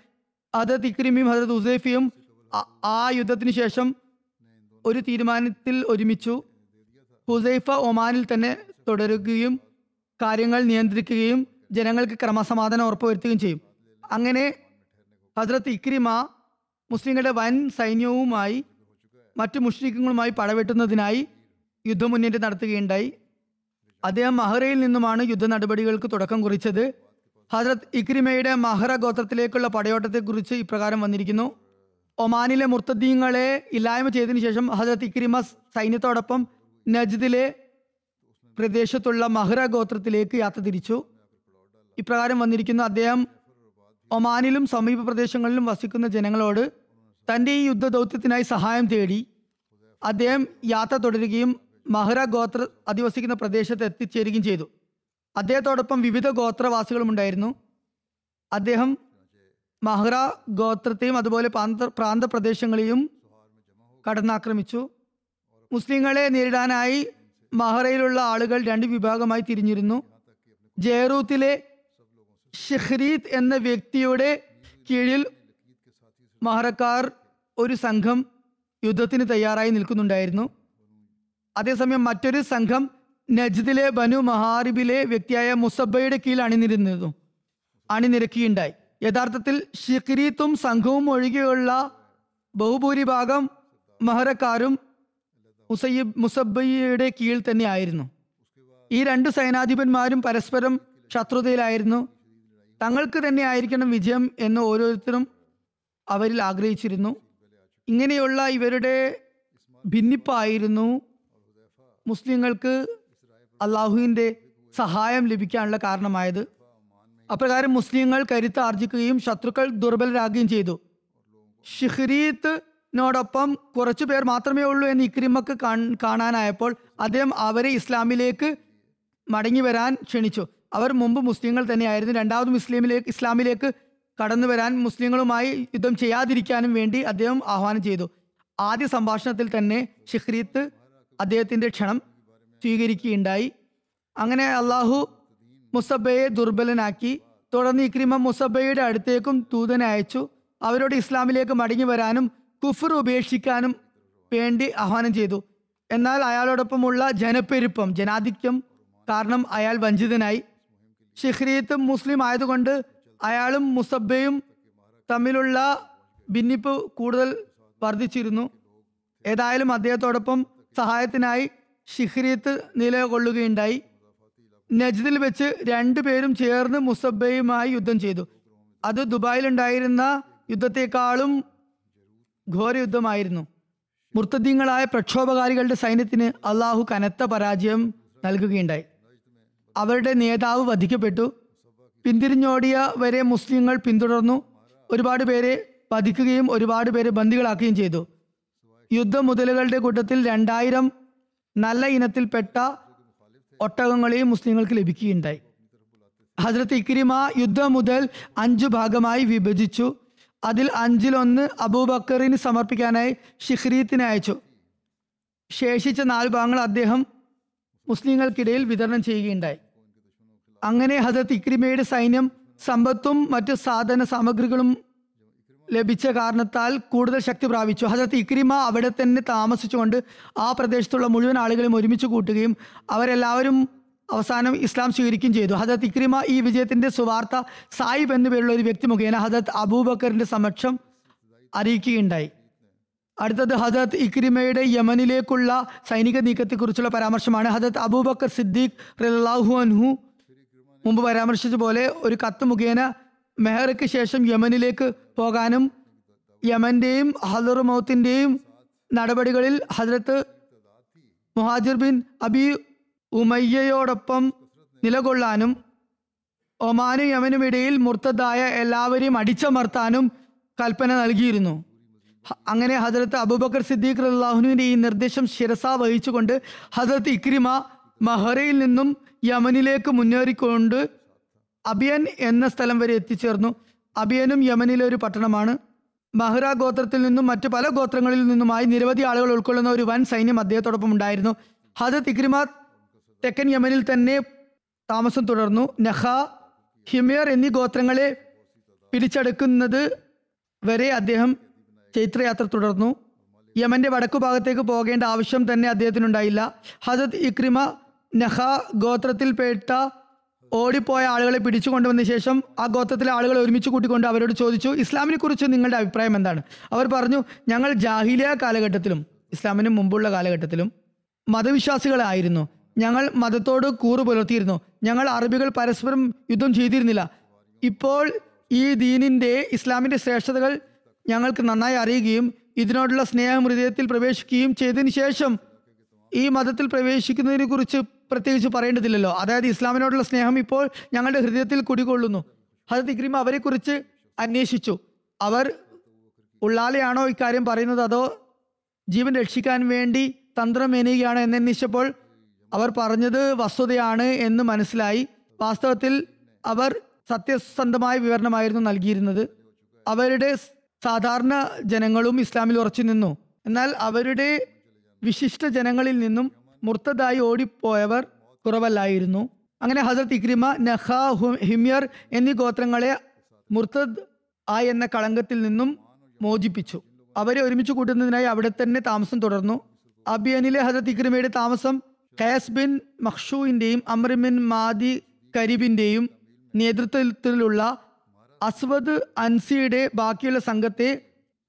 ഹജരത് ഇക്രിമിയും ഹജരത് ഉസൈഫിയും ആ- യുദ്ധത്തിന് ശേഷം ഒരു തീരുമാനത്തിൽ ഒരുമിച്ചു. ഹുസൈഫ ഒമാനിൽ തന്നെ തുടരുകയും കാര്യങ്ങൾ നിയന്ത്രിക്കുകയും ജനങ്ങൾക്ക് ക്രമസമാധാനം ഉറപ്പുവരുത്തുകയും ചെയ്യും. അങ്ങനെ ഹസ്രത്ത് ഇക്രിമ മുസ്ലിങ്ങളുടെ വൻ സൈന്യവുമായി മറ്റു മുഷ്രിഖുകളുമായി പടവെട്ടുന്നതിനായി യുദ്ധമുന്നേറ്റം നടത്തുകയുണ്ടായി. അദ്ദേഹം മഹറയിൽ നിന്നുമാണ് യുദ്ധ നടപടികൾക്ക് തുടക്കം കുറിച്ചത്. ഹജ്രത് ഇക്രിമയുടെ മഹറ ഗോത്രത്തിലേക്കുള്ള പടയോട്ടത്തെക്കുറിച്ച് ഇപ്രകാരം വന്നിരിക്കുന്നു. ഒമാനിലെ മുർത്തദ്ദീങ്ങളെ ഇല്ലായ്മ ചെയ്തതിനു ശേഷം ഹജ്രത് ഇക്രിമ സൈന്യത്തോടൊപ്പം നജ്ദിലെ പ്രദേശത്തുള്ള മഹ്റ ഗോത്രത്തിലേക്ക് യാത്ര തിരിച്ചു. ഇപ്രകാരം വന്നിരിക്കുന്നു അദ്ദേഹം ഒമാനിലും സമീപ പ്രദേശങ്ങളിലും വസിക്കുന്ന ജനങ്ങളോട് തന്റെ ഈ യുദ്ധ ദൗത്യത്തിനായി സഹായം തേടി അദ്ദേഹം യാത്ര തുടരുകയും മഹ്റ ഗോത്ര അധിവസിക്കുന്ന പ്രദേശത്ത് എത്തിച്ചേരുകയും ചെയ്തു. അദ്ദേഹത്തോടൊപ്പം വിവിധ ഗോത്രവാസികളും ഉണ്ടായിരുന്നു അദ്ദേഹം മഹ്റ ഗോത്രത്തെയും അതുപോലെ പ്രാന്ത പ്രാന്തപ്രദേശങ്ങളെയും കടന്നാക്രമിച്ചു. മുസ്ലിങ്ങളെ നേരിടാനായി മഹ്റയിലുള്ള ആളുകൾ രണ്ട് വിഭാഗമായി തിരിഞ്ഞിരുന്നു. ജയറൂത്തിലെ ഷെഹ്രീത്ത് എന്ന വ്യക്തിയുടെ കീഴിൽ മഹറക്കാർ ഒരു സംഘം യുദ്ധത്തിന് തയ്യാറായി നിൽക്കുന്നുണ്ടായിരുന്നു. അതേസമയം മറ്റൊരു സംഘം നജ്ദിലെ ബനു മഹാരിബിലെ വ്യക്തിയായ മുസബയുടെ കീഴിൽ അണിനിരുന്നിരുന്നു അണിനിരക്കുകയുണ്ടായി. യഥാർത്ഥത്തിൽ ഷിഖിരീത്തും സംഘവും ഒഴികെയുള്ള ബഹുഭൂരിഭാഗം മഹരക്കാരും മുസയ്യബ് മുസബയുടെ കീഴിൽ തന്നെ ആയിരുന്നു. ഈ രണ്ട് സൈനാധിപന്മാരും പരസ്പരം ശത്രുതയിലായിരുന്നു. തങ്ങൾക്ക് തന്നെ ആയിരിക്കണം വിജയം എന്ന് ഓരോരുത്തരും അവരിൽ ആഗ്രഹിച്ചിരുന്നു. ഇങ്ങനെയുള്ള ഇവരുടെ ഭിന്നിപ്പായിരുന്നു മുസ്ലിങ്ങൾക്ക് അള്ളാഹുവിന്റെ സഹായം ലഭിക്കാനുള്ള കാരണമായത്. അപ്രകാരം മുസ്ലിങ്ങൾ കരുത്ത് ആർജിക്കുകയും ശത്രുക്കൾ ദുർബലരാകുകയും ചെയ്തു. ഷിഹ്രീത്തിനോടൊപ്പം കുറച്ചു പേർ മാത്രമേ ഉള്ളൂ എന്ന് ഇക്രിമക്ക് കാണാനായപ്പോൾ അദ്ദേഹം അവരെ ഇസ്ലാമിലേക്ക് മടങ്ങി വരാൻ ക്ഷണിച്ചു. അവർ മുമ്പ് മുസ്ലിങ്ങൾ തന്നെയായിരുന്നു. രണ്ടാമതും ഇസ്ലാമിലേക്ക് ഇസ്ലാമിലേക്ക് കടന്നു വരാൻ മുസ്ലിങ്ങളുമായി യുദ്ധം ചെയ്യാതിരിക്കാനും വേണ്ടി അദ്ദേഹം ആഹ്വാനം ചെയ്തു. ആദ്യ സംഭാഷണത്തിൽ തന്നെ ഷിഹ്രീത്ത് അദ്ദേഹത്തിന്റെ ക്ഷണം സ്വീകരിക്കുകയുണ്ടായി. അങ്ങനെ അള്ളാഹു മുസബയെ ദുർബലനാക്കി. തുടർന്ന് ഇക്രിമ മുസബയുടെ അടുത്തേക്കും ദൂതനെ അയച്ചു. അവരോട് ഇസ്ലാമിലേക്ക് മടങ്ങി വരാനും കുഫർ ഉപേക്ഷിക്കാനും വേണ്ടി ആഹ്വാനം ചെയ്തു. എന്നാൽ അയാളോടൊപ്പമുള്ള ജനപ്പെരുപ്പം ജനാധിക്യം കാരണം അയാൾ വഞ്ചിതനായി. ഷിഹ്രീത്ത് മുസ്ലിം ആയതുകൊണ്ട് അയാളും മുസബയും തമ്മിലുള്ള ഭിന്നിപ്പ് കൂടുതൽ വർദ്ധിച്ചിരുന്നു. ഏതായാലും അദ്ദേഹത്തോടൊപ്പം സഹായത്തിനായി ഷിഹ്രീത്ത് നിലകൊള്ളുകയുണ്ടായി. നജ്ദിൽ വെച്ച് രണ്ടുപേരും ചേർന്ന് മുസബയുമായി യുദ്ധം ചെയ്തു. അത് ദുബായിലുണ്ടായിരുന്ന യുദ്ധത്തെക്കാളും ഘോരയുദ്ധമായിരുന്നു. മുർത്തദ്ദീങ്ങളായ പ്രക്ഷോഭകാരികളുടെ സൈന്യത്തിന് അള്ളാഹു കനത്ത പരാജയം നൽകുകയുണ്ടായി. അവരുടെ നേതാവ് വധിക്കപ്പെട്ടു. പിന്തിരിഞ്ഞോടിയ വരെ മുസ്ലിങ്ങൾ പിന്തുടർന്നു. ഒരുപാട് പേരെ വധിക്കുകയും ഒരുപാട് പേരെ ബന്ദികളാക്കുകയും ചെയ്തു. യുദ്ധമുതലുകളുടെ കൂട്ടത്തിൽ രണ്ടായിരം നല്ല ഇനത്തിൽപ്പെട്ട ഒട്ടകങ്ങളെയും മുസ്ലിങ്ങൾക്ക് ലഭിക്കുകയുണ്ടായി. ഹസ്രത്ത് ഇക്രിമ യുദ്ധം മുതൽ അഞ്ചു ഭാഗമായി വിഭജിച്ചു. അതിൽ അഞ്ചിലൊന്ന് അബൂബക്കറിന് സമർപ്പിക്കാനായി ഷിഹ്രീത്തിന് അയച്ചു. ശേഷിച്ച നാല് ഭാഗങ്ങൾ അദ്ദേഹം മുസ്ലിങ്ങൾക്കിടയിൽ വിതരണം ചെയ്യുകയുണ്ടായി. അങ്ങനെ ഹസരത്ത് ഇക്രിമയുടെ സൈന്യം സമ്പത്തും മറ്റ് സാധന സാമഗ്രികളും ലഭിച്ച കാരണത്താൽ കൂടുതൽ ശക്തി പ്രാപിച്ചു. ഹസരത്ത് ഇക്രിമ അവിടെ തന്നെ താമസിച്ചുകൊണ്ട് ആ പ്രദേശത്തുള്ള മുഴുവൻ ആളുകളെയും ഒരുമിച്ച് കൂട്ടുകയും അവരെല്ലാവരും അവസാനം ഇസ്ലാം സ്വീകരിക്കുകയും ചെയ്തു. ഹജത് ഇക്രിമ ഈ വിജയത്തിന്റെ സുവാർത്ത സായിബ് എന്നുപേരുള്ള ഒരു വ്യക്തി മുഖേന ഹജത് അബൂബക്കറിന്റെ സമക്ഷം അറിയിക്കുകയുണ്ടായി. അടുത്തത് ഹജത് ഇക്രിമയുടെ യമനിലേക്കുള്ള സൈനിക നീക്കത്തെക്കുറിച്ചുള്ള പരാമർശമാണ്. ഹജത് അബൂബക്കർ സിദ്ദീഖ് റലാഹു അൻഹു മുമ്പ് പരാമർശിച്ച പോലെ ഒരു കത്ത് മുഖേന മെഹർക്ക് ശേഷം യമനിലേക്ക് പോകാനും യമന്റെയും ഹദറുമൗത്തിന്റെയും നടപടികളിൽ ഹജ്രത്ത് മുഹാജിർ ബിൻ അബി ഉമയ്യയോടൊപ്പം നിലകൊള്ളാനും ഒമാനും യമനും ഇടയിൽ മുർത്തതായ എല്ലാവരെയും അടിച്ചമർത്താനും കൽപ്പന നൽകിയിരുന്നു. അങ്ങനെ ഹജരത്ത് അബൂബക്കർ സിദ്ദീഖ് അള്ളാഹുനുവിന്റെ ഈ നിർദ്ദേശം ശിരസ വഹിച്ചുകൊണ്ട് ഹജരത്ത് ഇക്രിമ മഹറയിൽ നിന്നും യമനിലേക്ക് മുന്നേറിക്കൊണ്ട് അബിയൻ എന്ന സ്ഥലം വരെ എത്തിച്ചേർന്നു. അബിയനും യമനിലെ ഒരു പട്ടണമാണ്. മഹ്റ ഗോത്രത്തിൽ നിന്നും മറ്റു പല ഗോത്രങ്ങളിൽ നിന്നുമായി നിരവധി ആളുകൾ ഉൾക്കൊള്ളുന്ന ഒരു വൻ സൈന്യം അദ്ദേഹത്തോടൊപ്പം ഉണ്ടായിരുന്നു. ഹദ തിക്രിമ തെക്കൻ യമനിൽ തന്നെ താമസം തുടർന്നു. നഹ ഹിമിയർ എന്നീ ഗോത്രങ്ങളെ പിടിച്ചെടുക്കുന്നത് വരെ അദ്ദേഹം ചൈത്രയാത്ര തുടർന്നു. യമന്റെ വടക്കു ഭാഗത്തേക്ക് പോകേണ്ട ആവശ്യം തന്നെ അദ്ദേഹത്തിനുണ്ടായില്ല. ഹജത് ഇക്രിമ നഹ ഗോത്രത്തിൽപ്പെട്ട ഓടിപ്പോയ ആളുകളെ പിടിച്ചു കൊണ്ടുവന്ന ശേഷം ആ ഗോത്രത്തിലെ ആളുകളെ ഒരുമിച്ച് കൂട്ടിക്കൊണ്ട് അവരോട് ചോദിച്ചു ഇസ്ലാമിനെ കുറിച്ച് നിങ്ങളുടെ അഭിപ്രായം എന്താണ്? അവർ പറഞ്ഞു ഞങ്ങൾ ജാഹിലിയ കാലഘട്ടത്തിലും ഇസ്ലാമിന് മുമ്പുള്ള കാലഘട്ടത്തിലും മതവിശ്വാസികളായിരുന്നു. ഞങ്ങൾ മതത്തോട് കൂറു പുലർത്തിയിരുന്നു. ഞങ്ങൾ അറബികൾ പരസ്പരം യുദ്ധം ചെയ്തിരുന്നില്ല. ഇപ്പോൾ ഈ ദീനിന്റെ ഇസ്ലാമിന്റെ ശ്രേഷ്ഠതകൾ ഞങ്ങൾക്ക് നന്നായി അറിയുകയും ഇതിനോടുള്ള സ്നേഹം ഹൃദയത്തിൽ പ്രവേശിക്കുകയും ചെയ്തതിന് ശേഷം ഈ മതത്തിൽ പ്രവേശിക്കുന്നതിനെ കുറിച്ച് പ്രത്യേകിച്ച് പറയേണ്ടതില്ലല്ലോ. അതായത് ഇസ്ലാമിനോടുള്ള സ്നേഹം ഇപ്പോൾ ഞങ്ങളുടെ ഹൃദയത്തിൽ കുടികൊള്ളുന്നു. ഹജത് ഇക്രീം അവരെക്കുറിച്ച് അന്വേഷിച്ചു. അവർ ഉള്ളാലെയാണോ ഇക്കാര്യം പറയുന്നത്? അതോ ജീവൻ രക്ഷിക്കാൻ വേണ്ടി തന്ത്രം മെനയുകയാണ് എന്നന്വേഷിച്ചപ്പോൾ അവർ പറഞ്ഞത് വസ്തുതയാണ് എന്ന് മനസ്സിലായി. വാസ്തവത്തിൽ അവർ സത്യസന്ധമായ വിവരണമായിരുന്നു നൽകിയിരുന്നത്. അവരുടെ സാധാരണ ജനങ്ങളും ഇസ്ലാമിൽ ഉറച്ചു നിന്നു. എന്നാൽ അവരുടെ വിശിഷ്ട ജനങ്ങളിൽ നിന്നും മുർത്തതായി ഓടിപ്പോയവർ കുറവല്ലായിരുന്നു. അങ്ങനെ ഹസരത്ത് ഇക്രിമ നഹ ഹിമ്യർ എന്നീ ഗോത്രങ്ങളെ മുർത്തദ് ആ എന്ന കളങ്കത്തിൽ നിന്നും മോചിപ്പിച്ചു. അവരെ ഒരുമിച്ച് കൂട്ടുന്നതിനായി അവിടെ തന്നെ താമസം തുടർന്നു. അബിയനിലെ ഹസരത്ത് ഇക്രിമയുടെ താമസം ഖയാസ് ബിൻ മഖ്ഷൂവിന്റെയും അമ്രിമിൻ മാദി കരീബിന്റെയും നേതൃത്വത്തിലുള്ള അസ്വദ് അൻസിയുടെ ബാക്കിയുള്ള സംഘത്തെ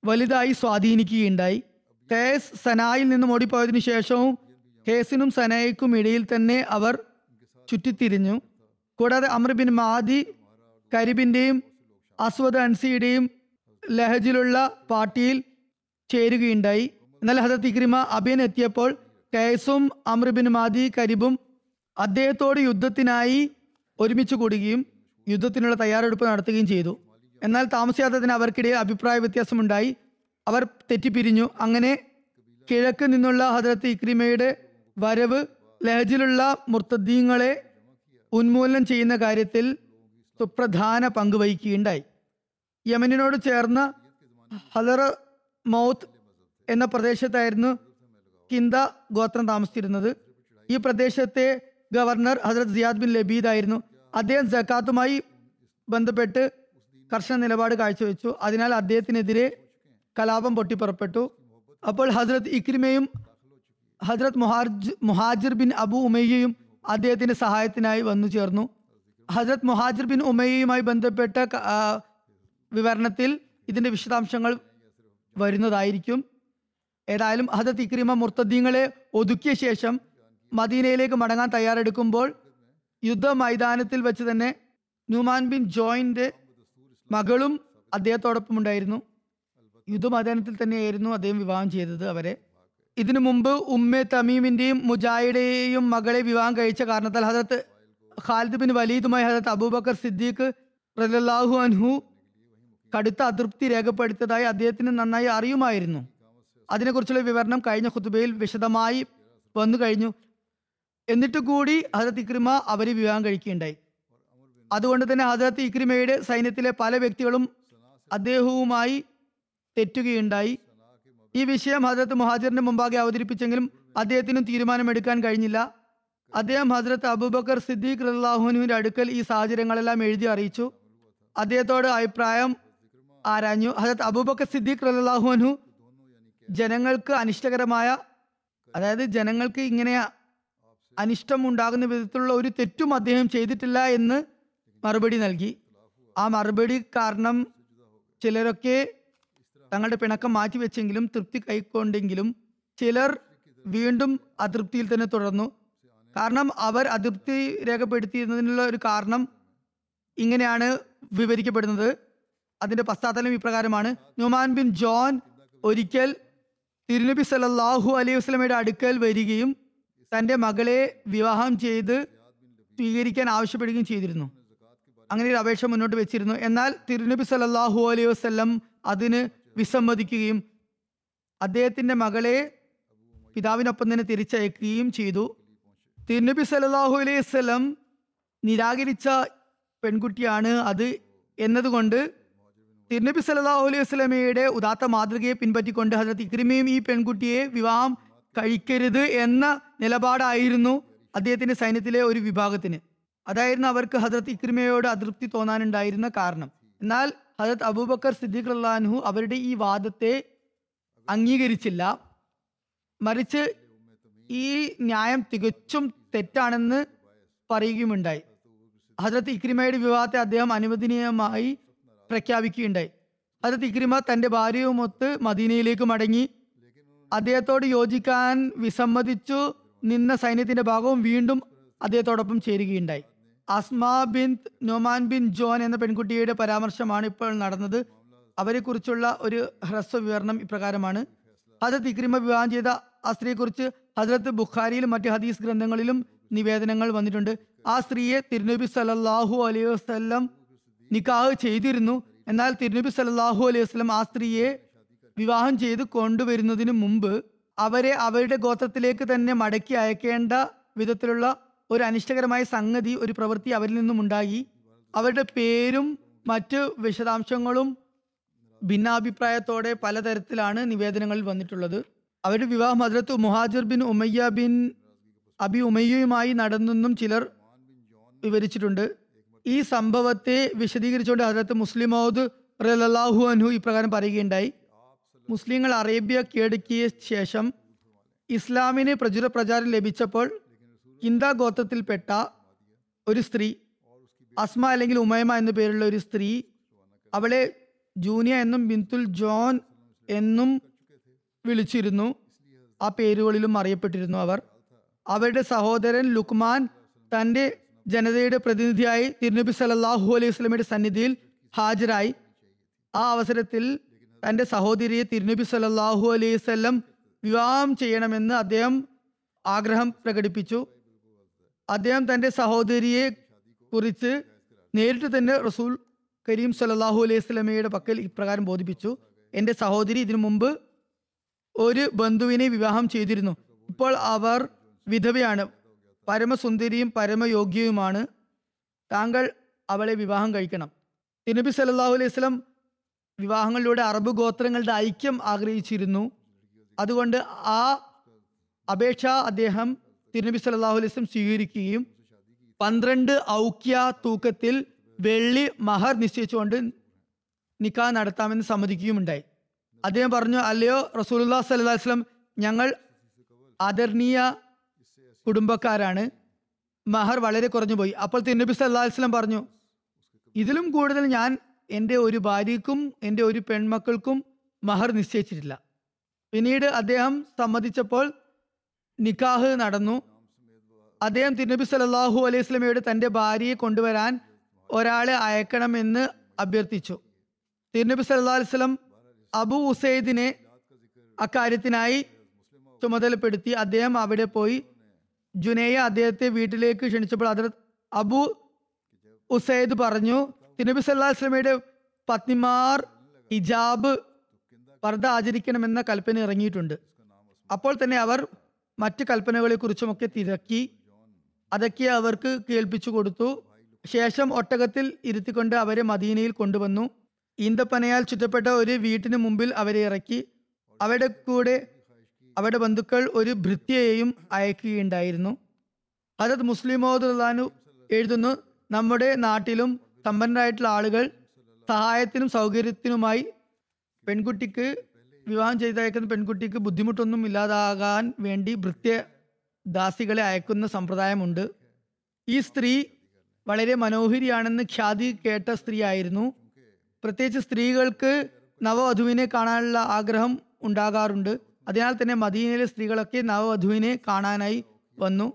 വലുതായി സ്വാധീനിക്കുകയുണ്ടായി. ഖയസ് സനായിൽ നിന്നും ഓടിപ്പോയതിനു ശേഷവും ഖേസിനും സനായിക്കും ഇടയിൽ തന്നെ അവർ ചുറ്റിത്തിരിഞ്ഞു. കൂടാതെ അമർ ബിൻ മാദി കരിബിന്റെയും അസ്വദ് അൻസിയുടെയും ലഹജിലുള്ള പാർട്ടിയിൽ ചേരുകയുണ്ടായി. എന്നാൽ ഹസത്ത് ഇക്രിമ അബിയൻ എത്തിയപ്പോൾ കൈസും ബിൻ മാദി കരിബും അദ്ദേഹത്തോട് യുദ്ധത്തിനായി ഒരുമിച്ച് കൂടുകയും യുദ്ധത്തിനുള്ള തയ്യാറെടുപ്പ് നടത്തുകയും ചെയ്തു. എന്നാൽ താമസിയാത്തതിന് അവർക്കിടയിൽ അഭിപ്രായ വ്യത്യാസമുണ്ടായി. അവർ തെറ്റിപ്പിരിഞ്ഞു. അങ്ങനെ കിഴക്ക് നിന്നുള്ള ഹജരത്ത് ഇക്രിമയുടെ വരവ് ലഹജിലുള്ള മുർത്തദ്ദീങ്ങളെ ഉന്മൂലനം ചെയ്യുന്ന കാര്യത്തിൽ സുപ്രധാന പങ്ക് വഹിക്കുകയുണ്ടായി. യമനിനോട് ചേർന്ന ഹലറ മൗത്ത് എന്ന പ്രദേശത്തായിരുന്നു കിന്ദ ഗോത്രം താമസിച്ചിരുന്നത്. ഈ പ്രദേശത്തെ ഗവർണർ ഹസരത് സിയാദ് ബിൻ ലബീദ് ആയിരുന്നു. അദ്ദേഹം ജക്കാത്തുമായി ബന്ധപ്പെട്ട് കർശന നിലപാട് കാഴ്ചവെച്ചു. അതിനാൽ അദ്ദേഹത്തിനെതിരെ കലാപം പൊട്ടിപ്പുറപ്പെട്ടു. അപ്പോൾ ഹസരത് ഇക്രിമയും ഹസ്രത് മുഹാർജ് മുഹാജിർ ബിൻ അബു ഉമയ്യയും അദ്ദേഹത്തിന്റെ സഹായത്തിനായി വന്നു ചേർന്നു. ഹജ്രത് മുഹാജിർ ബിൻ ഉമയ്യയുമായി ബന്ധപ്പെട്ട വിവരണത്തിൽ ഇതിന്റെ വിശദാംശങ്ങൾ വരുന്നതായിരിക്കും. ഏതായാലും ഹജത് ഇക്രിമ മുർത്തദ്ദീങ്ങളെ ഒതുക്കിയ ശേഷം മദീനയിലേക്ക് മടങ്ങാൻ തയ്യാറെടുക്കുമ്പോൾ യുദ്ധ മൈതാനത്തിൽ വെച്ച് തന്നെ ന്യൂമാൻ ബിൻ ജോയിന്റെ മകളും അദ്ദേഹത്തോടൊപ്പം ഉണ്ടായിരുന്നു. യുദ്ധ മൈതാനത്തിൽ തന്നെയായിരുന്നു അദ്ദേഹം വിവാഹം ചെയ്തത് അവരെ. ഇതിനു മുമ്പ് ഉമ്മെ തമീമിന്റെയും മുജാഹിഡയെയും മകളെ വിവാഹം കഴിച്ച കാരണത്താൽ ഹസരത്ത് ഖാലിദ് ബിൻ വലീദുമായി ഹസരത്ത് അബൂബക്കർ സിദ്ദീഖ് റലാഹു അൻഹു കടുത്ത അതൃപ്തി രേഖപ്പെടുത്തിയതായി അദ്ദേഹത്തിന് നന്നായി അറിയുമായിരുന്നു. അതിനെക്കുറിച്ചുള്ള വിവരണം കഴിഞ്ഞ ഖുതുബയിൽ വിശദമായി വന്നു കഴിഞ്ഞു. എന്നിട്ട് കൂടി ഹസരത്ത് ഇക്രിമ അവരെ വിവാഹം കഴിക്കുകയുണ്ടായി. അതുകൊണ്ട് തന്നെ ഹസരത്ത് ഇക്രിമയുടെ സൈന്യത്തിലെ പല വ്യക്തികളും അദ്ദേഹവുമായി തെറ്റുകയുണ്ടായി. ഈ വിഷയം ഹസരത്ത് മുഹാജിറിന്റെ മുമ്പാകെ അവതരിപ്പിച്ചെങ്കിലും അദ്ദേഹത്തിനും തീരുമാനമെടുക്കാൻ കഴിഞ്ഞില്ല. അദ്ദേഹം ഹസരത്ത് അബൂബക്കർ സിദ്ദീഖ് റല്ലാഹുനുവിന്റെ അടുക്കൽ ഈ സാഹചര്യങ്ങളെല്ലാം എഴുതി അറിയിച്ചു. അദ്ദേഹത്തോട് അഭിപ്രായം ആരാഞ്ഞു. ഹസരത്ത് അബൂബക്കർ സിദ്ദീഖ് റല്ലാഹുനു ജനങ്ങൾക്ക് അനിഷ്ടകരമായ അതായത് ജനങ്ങൾക്ക് ഇങ്ങനെ അനിഷ്ടം ഉണ്ടാകുന്ന വിധത്തിലുള്ള ഒരു തെറ്റും അദ്ദേഹം ചെയ്തിട്ടില്ല എന്ന് മറുപടി നൽകി. ആ മറുപടി കാരണം ചിലരൊക്കെ തങ്ങളുടെ പിണക്കം മാറ്റിവെച്ചെങ്കിലും തൃപ്തി കൈക്കൊണ്ടെങ്കിലും ചിലർ വീണ്ടും അതൃപ്തിയിൽ തന്നെ തുടർന്നു. കാരണം അവർ അതൃപ്തി രേഖപ്പെടുത്തിയതിനുള്ള ഒരു കാരണം ഇങ്ങനെയാണ് വിവരിക്കപ്പെടുന്നത്. അതിന്റെ പശ്ചാത്തലം ഇപ്രകാരമാണ്. നുമാൻ ബിൻ ജോൺ ഒരിക്കൽ തിരുനബി സല്ലല്ലാഹു അലൈഹി വസ്ലമയുടെ അടുക്കൽ വരികയും തന്റെ മകളെ വിവാഹം ചെയ്ത് സ്വീകരിക്കാൻ ആവശ്യപ്പെടുകയും ചെയ്തിരുന്നു. അങ്ങനെ ഒരു അപേക്ഷ മുന്നോട്ട് വെച്ചിരുന്നു. എന്നാൽ തിരുനബി സല്ലല്ലാഹു അലൈഹി വസ്ലം അതിന് വിസമ്മതിക്കുകയും അദ്ദേഹത്തിന്റെ മകളെ പിതാവിനൊപ്പം തന്നെ തിരിച്ചയക്കുകയും ചെയ്തു. തിരുനബി സല്ലല്ലാഹു അലൈഹി സ്വലം നിരാകരിച്ച പെൺകുട്ടിയാണ് അത് എന്നതുകൊണ്ട് തിരുനബി സല്ലല്ലാഹു അലൈഹി വസ്ലമയുടെ ഉദാത്ത മാതൃകയെ പിൻപറ്റിക്കൊണ്ട് ഹജറത്ത് ഇക്രിമയും ഈ പെൺകുട്ടിയെ വിവാഹം കഴിക്കരുത് എന്ന നിലപാടായിരുന്നു അദ്ദേഹത്തിന്റെ സൈന്യത്തിലെ ഒരു വിഭാഗത്തിന്. അതായിരുന്നു അവർക്ക് ഹജറത്ത് ഇക്രിമയോട് അതൃപ്തി തോന്നാനുണ്ടായിരുന്ന കാരണം. എന്നാൽ ഹജരത്ത് അബൂബക്കർ സിദ്ദീഖ് അള്ളാഹു അവരുടെ ഈ വാദത്തെ അംഗീകരിച്ചില്ല. മറിച്ച് ഈ ന്യായം തികച്ചും തെറ്റാണെന്ന് പറയുകയുമുണ്ടായി. ഹജരത്ത് ഇക്രിമയുടെ വിവാഹത്തെ അദ്ദേഹം അനുവദനീയമായി പ്രഖ്യാപിക്കുകയുണ്ടായി. ഹജരത്ത് ഇക്രിമ തന്റെ ഭാര്യയുമൊത്ത് മദീനയിലേക്ക് മടങ്ങി. അദ്ദേഹത്തോട് യോജിക്കാൻ വിസമ്മതിച്ചു. നിന്ന സൈന്യത്തിന്റെ ഭാഗവും വീണ്ടും അദ്ദേഹത്തോടൊപ്പം ചേരുകയുണ്ടായി. Asma bin Noman bin Jaun എന്ന പെൺകുട്ടിയുടെ പരാമർശമാണ് ഇപ്പോൾ നടന്നത്. അവരെക്കുറിച്ചുള്ള ഒരു ഹ്രസ്വ വിവരണം ഇപ്രകാരമാണ്. ഹജരത്ത് ഇക്രിമ വിവാഹം ചെയ്ത ആ സ്ത്രീയെക്കുറിച്ച് ഹജരത്ത് ബുഖാരിയിലും മറ്റ് ഹദീസ് ഗ്രന്ഥങ്ങളിലും നിവേദനങ്ങൾ വന്നിട്ടുണ്ട്. ആ സ്ത്രീയെ തിരുനബി സലല്ലാഹു അലൈഹി വസ്ലം നിക്കാഹ് ചെയ്തിരുന്നു. എന്നാൽ തിരുനബി സലല്ലാഹു അലൈഹി വസ്ലം ആ സ്ത്രീയെ വിവാഹം ചെയ്ത് കൊണ്ടുവരുന്നതിന് മുമ്പ് അവരെ അവരുടെ ഗോത്രത്തിലേക്ക് തന്നെ മടക്കി അയക്കേണ്ട വിധത്തിലുള്ള ഒരു അനിഷ്ടകരമായ സംഗതി ഒരു പ്രവൃത്തി അവരിൽ നിന്നും ഉണ്ടായി അവരുടെ പേരും മറ്റ് വിശദാംശങ്ങളും ഭിന്നാഭിപ്രായത്തോടെ പലതരത്തിലാണ് നിവേദനങ്ങളിൽ വന്നിട്ടുള്ളത്. അവരുടെ വിവാഹം Hazrat Muhajir bin Umayya bin Abi ഉമയ്യയുമായി നടന്നെന്നും ചിലർ വിവരിച്ചിട്ടുണ്ട്. ഈ സംഭവത്തെ വിശദീകരിച്ചുകൊണ്ട് ഹജരത്ത് മുസ്ലിം മൗദ് റലാഹു അൻഹു ഇപ്രകാരം പറയുകയുണ്ടായി. മുസ്ലിങ്ങൾ അറേബ്യ കീഴടക്കിയ ശേഷം ഇസ്ലാമിന് പ്രചുര പ്രചാരം ലഭിച്ചപ്പോൾ കിന്ദ ഗോത്രത്തിൽപ്പെട്ട ഒരു സ്ത്രീ അസ്മ അല്ലെങ്കിൽ ഉമയമ എന്ന പേരുള്ള ഒരു സ്ത്രീ അവളെ ജൂനിയ എന്നും ബിന്തുൽ ജോൺ എന്നും വിളിച്ചിരുന്നു. ആ പേരുകളിലും അറിയപ്പെട്ടിരുന്നു അവർ. അവരുടെ സഹോദരൻ ലുക്മാൻ തന്റെ ജനതയുടെ പ്രതിനിധിയായി തിരുനബി സല്ലല്ലാഹു അലൈഹി വസല്ലമയുടെ സന്നിധിയിൽ ഹാജരായി. ആ അവസരത്തിൽ തന്റെ സഹോദരിയെ തിരുനബി സല്ലല്ലാഹു അലൈഹി വസല്ലം വിവാഹം ചെയ്യണമെന്ന് അദ്ദേഹം ആഗ്രഹം പ്രകടിപ്പിച്ചു. അദ്ദേഹം തന്റെ സഹോദരിയെ കുറിച്ച് നേരിട്ട് തന്നെ റസൂൽ കരീം സല്ലല്ലാഹു അലൈഹി സ്വലമയുടെ പക്കൽ ഇപ്രകാരം ബോധിപ്പിച്ചു. എന്റെ സഹോദരി ഇതിനു മുമ്പ് ഒരു ബന്ധുവിനെ വിവാഹം ചെയ്തിരുന്നു. ഇപ്പോൾ അവർ വിധവയാണ്. പരമസുന്ദരിയും പരമയോഗ്യയുമാണ്. താങ്കൾ അവളെ വിവാഹം കഴിക്കണം. തിരുനബി സല്ലല്ലാഹു അലൈഹി സ്വലം വിവാഹങ്ങളിലൂടെ അറബ് ഗോത്രങ്ങളുടെ ഐക്യം ആഗ്രഹിച്ചിരുന്നു. അതുകൊണ്ട് ആ അപേക്ഷ അദ്ദേഹം തിരുനബി സല്ലല്ലാഹു അലൈസ്ലം സ്വീകരിക്കുകയും പന്ത്രണ്ട് ഔക്യ തൂക്കത്തിൽ വെള്ളി മഹർ നിശ്ചയിച്ചുകൊണ്ട് നിക്കാ നടത്താമെന്ന് സമ്മതിക്കുകയുമുണ്ടായി. അദ്ദേഹം പറഞ്ഞു അല്ലയോ റസൂലുല്ലാ അലൈഹി വസല്ലം ഞങ്ങൾ ആദരണീയ കുടുംബക്കാരാണ്. മഹർ വളരെ കുറഞ്ഞു പോയി. അപ്പോൾ തിരുനബി സല്ലല്ലാഹു വസ്ലം പറഞ്ഞു ഇതിലും കൂടുതൽ ഞാൻ എന്റെ ഒരു ഭാര്യയ്ക്കും എന്റെ ഒരു പെൺമക്കൾക്കും മഹർ നിശ്ചയിച്ചിട്ടില്ല. പിന്നീട് അദ്ദേഹം സമ്മതിച്ചപ്പോൾ നിക്കാഹ് നടന്നു. അദ്ദേഹം തിരുനബി സല്ലല്ലാഹു അലൈഹി സ്വലമയോട് തന്റെ ഭാര്യയെ കൊണ്ടുവരാൻ ഒരാളെ അയക്കണമെന്ന് അഭ്യർത്ഥിച്ചു. തിരുനബി സല്ലാ അലൈഹി വസല്ലം അബു ഉസൈദിനെ അക്കാര്യത്തിനായി ചുമതലപ്പെടുത്തി അദ്ദേഹം അവിടെ പോയി. ജുനേയ അദ്ദേഹത്തെ വീട്ടിലേക്ക് ക്ഷണിച്ചപ്പോൾ അതിൽ അബു ഉസൈദ് പറഞ്ഞു തിരുനബി സല്ലാ വസ്ലമയുടെ പത്നിമാർ ഹിജാബ് പർദ്ദ ആചരിക്കണമെന്ന കൽപ്പന ഇറങ്ങിയിട്ടുണ്ട്. അപ്പോൾ തന്നെ അവർ മറ്റ് കൽപ്പനകളെ കുറിച്ചുമൊക്കെ തിരക്കി അതൊക്കെ അവർക്ക് കേൾപ്പിച്ചു കൊടുത്തു. ശേഷം ഒട്ടകത്തിൽ ഇരുത്തിക്കൊണ്ട് അവരെ മദീനയിൽ കൊണ്ടുവന്നു. ഈന്തപ്പനയാൽ ചുറ്റപ്പെട്ട ഒരു വീട്ടിന് മുമ്പിൽ അവരെ ഇറക്കി. അവരുടെ കൂടെ അവരുടെ ബന്ധുക്കൾ ഒരു ഭൃത്യയെയും അയക്കുകയുണ്ടായിരുന്നു. അതത് മുസ്ലിം മോദുലാനു എഴുതുന്നു നമ്മുടെ നാട്ടിലും സമ്പന്നരായിട്ടുള്ള ആളുകൾ സഹായത്തിനും സൗകര്യത്തിനുമായി പെൺകുട്ടിക്ക് വിവാഹം ചെയ്തയക്കുന്ന പെൺകുട്ടിക്ക് ബുദ്ധിമുട്ടൊന്നും ഇല്ലാതാകാൻ വേണ്ടി ഭൃത്യ ദാസികളെ അയക്കുന്ന സമ്പ്രദായമുണ്ട്. ഈ സ്ത്രീ വളരെ മനോഹരിയാണെന്ന് ഖ്യാതി കേട്ട സ്ത്രീ ആയിരുന്നു പ്രത്യേകിച്ച് സ്ത്രീകൾക്ക് നവവധുവിനെ കാണാനുള്ള ആഗ്രഹം ഉണ്ടാകാറുണ്ട്. അതിനാൽ തന്നെ മദീനയിലെ സ്ത്രീകളൊക്കെ നവവധുവിനെ കാണാനായി വന്നു.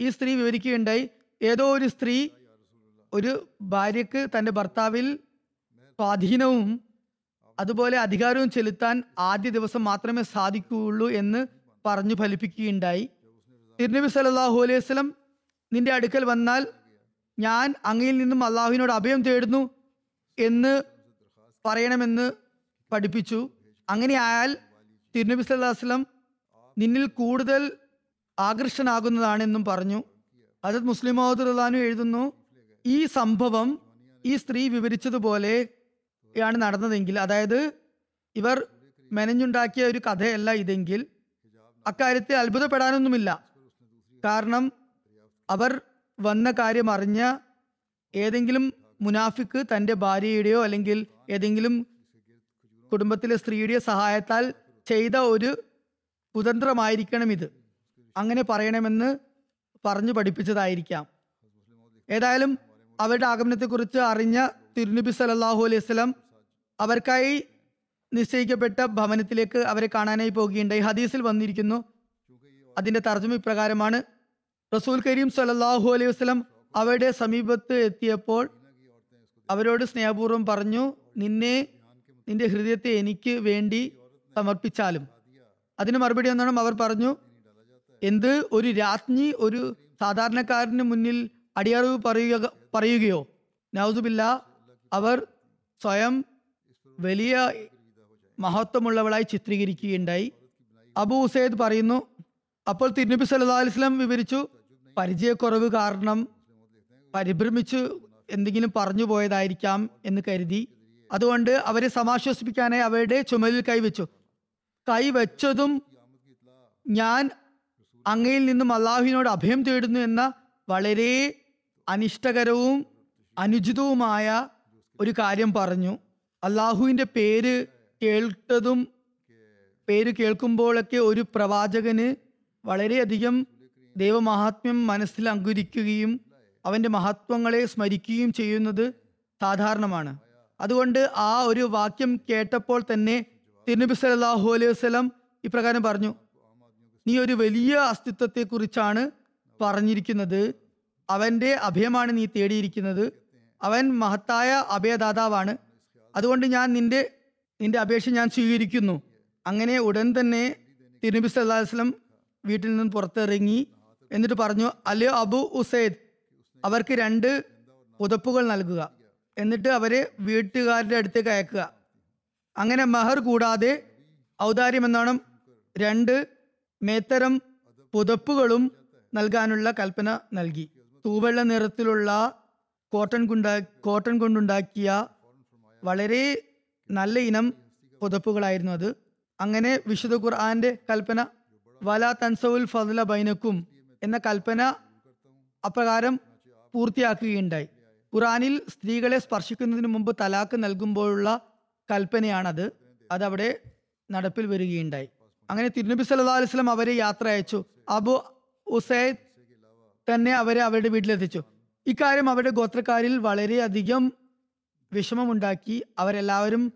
ഈ സ്ത്രീ വിവരിക്കുകയുണ്ടായി ഏതോ ഒരു സ്ത്രീ ഒരു ഭാര്യക്ക് തന്റെ ഭർത്താവിൽ സ്വാധീനവും അതുപോലെ അധികാരവും ചെലുത്താൻ ആദ്യ ദിവസം മാത്രമേ സാധിക്കുകയുള്ളൂ എന്ന് പറഞ്ഞു ഫലിപ്പിക്കുകയുണ്ടായി. തിരുനബി സല്ലല്ലാഹു അലൈഹി വസ്ലം നിന്റെ അടുക്കൽ വന്നാൽ ഞാൻ അങ്ങയിൽ നിന്നും അള്ളാഹുവിനോട് അഭയം തേടുന്നു എന്ന് പറയണമെന്ന് പഠിപ്പിച്ചു. അങ്ങനെയായാൽ തിരുനബി സല്ലല്ലാഹു വസ്ലം നിന്നിൽ കൂടുതൽ ആകർഷനാകുന്നതാണെന്നും പറഞ്ഞു. അതത് മുസ്ലിം മഹദുല്ലാനു എഴുതുന്നു ഈ സംഭവം ഈ സ്ത്രീ വിവരിച്ചതുപോലെ യാണ് നടന്നതെങ്കിൽ അതായത് ഇവർ മെനഞ്ഞുണ്ടാക്കിയ ഒരു കഥയല്ല ഇതെങ്കിൽ അക്കാര്യത്തിൽ അത്ഭുതപ്പെടാനൊന്നുമില്ല. കാരണം അവർ വന്ന കാര്യം അറിഞ്ഞ ഏതെങ്കിലും മുനാഫിക്ക് തന്റെ ഭാര്യയുടെയോ അല്ലെങ്കിൽ ഏതെങ്കിലും കുടുംബത്തിലെ സ്ത്രീയുടെയോ സഹായത്താൽ ചെയ്ത ഒരു കുതന്ത്രമായിരിക്കണം ഇത്. അങ്ങനെ പറയണമെന്ന് പറഞ്ഞു പഠിപ്പിച്ചതായിരിക്കാം. ഏതായാലും അവരുടെ ആഗമനത്തെക്കുറിച്ച് അറിഞ്ഞ തിരുനബി സല്ലല്ലാഹു അലൈഹി വസല്ലം അവർക്കായി നിശ്ചയിക്കപ്പെട്ട ഭവനത്തിലേക്ക് അവരെ കാണാനായി പോകുകയുണ്ടായി. ഹദീസിൽ വന്നിരിക്കുന്നു അതിന്റെ തർജമ ഇപ്രകാരമാണ് റസൂൽ കരീം സലാഹു അലൈഹി വസ്ലം അവരുടെ സമീപത്ത് എത്തിയപ്പോൾ അവരോട് സ്നേഹപൂർവം പറഞ്ഞു നിന്നെ നിന്റെ ഹൃദയത്തെ എനിക്ക് വേണ്ടി സമർപ്പിച്ചാലും. അതിന് മറുപടി എന്നാണ് അവർ പറഞ്ഞു എന്ത്? ഒരു രാജ്ഞി ഒരു സാധാരണക്കാരന് മുന്നിൽ അടിയറവ് പറയുക പറയുകയോ? നൗസുബില്ല അവർ സ്വയം വലിയ മഹത്വമുള്ളവളായി ചിത്രീകരിക്കുകയുണ്ടായി. അബു ഉസൈദ് പറയുന്നു അപ്പോൾ തിരുനബി സല്ലാ അലിസ്ലാം വിവരിച്ചു പരിചയക്കുറവ് കാരണം പരിഭ്രമിച്ചു എന്തെങ്കിലും പറഞ്ഞു പോയതായിരിക്കാം എന്ന് കരുതി. അതുകൊണ്ട് അവരെ സമാശ്വസിപ്പിക്കാനായി അവരുടെ ചുമലിൽ കൈവച്ചു കൈവച്ചതും ഞാൻ അങ്ങയിൽ നിന്നും അള്ളാഹുവിനോട് അഭയം തേടുന്നു എന്ന വളരെ അനിഷ്ടകരവും അനുചിതവുമായ ഒരു കാര്യം പറഞ്ഞു. അള്ളാഹുവിന്റെ പേര് കേട്ടതും പേര് കേൾക്കുമ്പോഴൊക്കെ ഒരു പ്രവാചകന് വളരെയധികം ദൈവമഹാത്മ്യം മനസ്സിൽ അങ്കുരിക്കുകയും അവന്റെ മഹത്വങ്ങളെ സ്മരിക്കുകയും ചെയ്യുന്നത് സാധാരണമാണ്. അതുകൊണ്ട് ആ ഒരു വാക്യം കേട്ടപ്പോൾ തന്നെ തിരുനബി സലാഹു അലൈഹി വസ്ലം ഇപ്രകാരം പറഞ്ഞു നീ ഒരു വലിയ അസ്തിത്വത്തെക്കുറിച്ചാണ് പറഞ്ഞിരിക്കുന്നത്. അവന്റെ അഭയമാണ് നീ തേടിയിരിക്കുന്നത്. അവൻ മഹത്തായ അഭയദാതാവാണ്. അതുകൊണ്ട് ഞാൻ നിന്റെ നിന്റെ അപേക്ഷ ഞാൻ സ്വീകരിക്കുന്നു. അങ്ങനെ ഉടൻ തന്നെ തിരുനബി അലൈഹി വീട്ടിൽ നിന്ന് പുറത്തിറങ്ങി എന്നിട്ട് പറഞ്ഞു അല്ലയോ അബു ഉസൈദ് അവർക്ക് രണ്ട് പുതപ്പുകൾ നൽകുക. എന്നിട്ട് അവരെ വീട്ടുകാരുടെ അടുത്തേക്ക് അയക്കുക. അങ്ങനെ മഹർ കൂടാതെ ഔദാര്യം എന്നാണ് രണ്ട് മേത്തരം പുതപ്പുകളും നൽകാനുള്ള കൽപ്പന നൽകി. തൂവെള്ള നിറത്തിലുള്ള കോട്ടൺ കൊണ്ടാ കോട്ടൺ കൊണ്ടുണ്ടാക്കിയ വളരെ നല്ല ഇനം പുതപ്പുകളായിരുന്നു അത്. അങ്ങനെ വിശുദ്ധ ഖുർആന്റെ കൽപ്പന വല തൻസവുൽ ഫദല ബൈനക്കും എന്ന കൽപ്പന അപ്രകാരം പൂർത്തിയാക്കുകയുണ്ടായി. ഖുറാനിൽ സ്ത്രീകളെ സ്പർശിക്കുന്നതിന് മുമ്പ് തലാക്ക് നൽകുമ്പോഴുള്ള കൽപ്പനയാണത്. അതവിടെ നടപ്പിൽ വരികയുണ്ടായി. അങ്ങനെ തിരുനബി സല്ലാ അലൈഹി വസല്ലം അവരെ യാത്ര അയച്ചു. അബു ഉസൈദ് തന്നെ അവരെ അവരുടെ വീട്ടിലെത്തിച്ചു. ഇക്കാര്യം അവരുടെ ഗോത്രക്കാരിൽ വളരെയധികം വിഷമമുണ്ടാക്കി അവരെല്ലാവരും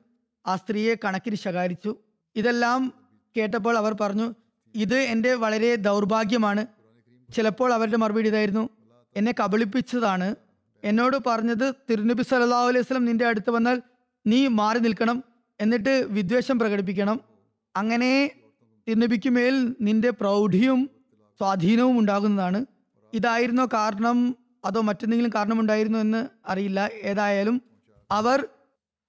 ആ സ്ത്രീയെ കണക്കിന് ശകാരിച്ചു. ഇതെല്ലാം കേട്ടപ്പോൾ അവർ പറഞ്ഞു ഇത് എന്റെ വളരെ ദൗർഭാഗ്യമാണ്. ചിലപ്പോൾ അവരുടെ മറുപടി ഇതായിരുന്നു. എന്നെ കബളിപ്പിച്ചതാണ്. എന്നോട് പറഞ്ഞത് തിരുനബി സല്ലല്ലാഹു അലൈഹി വസല്ലം നിന്റെ അടുത്ത് വന്നാൽ നീ മാറി നിൽക്കണം. എന്നിട്ട് വിദ്വേഷം പ്രകടിപ്പിക്കണം. അങ്ങനെ തിരുനബിക്കുമേൽ നിന്റെ പ്രൗഢിയും സ്വാധീനവും ഉണ്ടാകുന്നതാണ്. ഇതായിരുന്നോ കാരണം? അതോ മറ്റെന്തെങ്കിലും കാരണമുണ്ടായിരുന്നോ എന്ന് അറിയില്ല. ഏതായാലും അവർ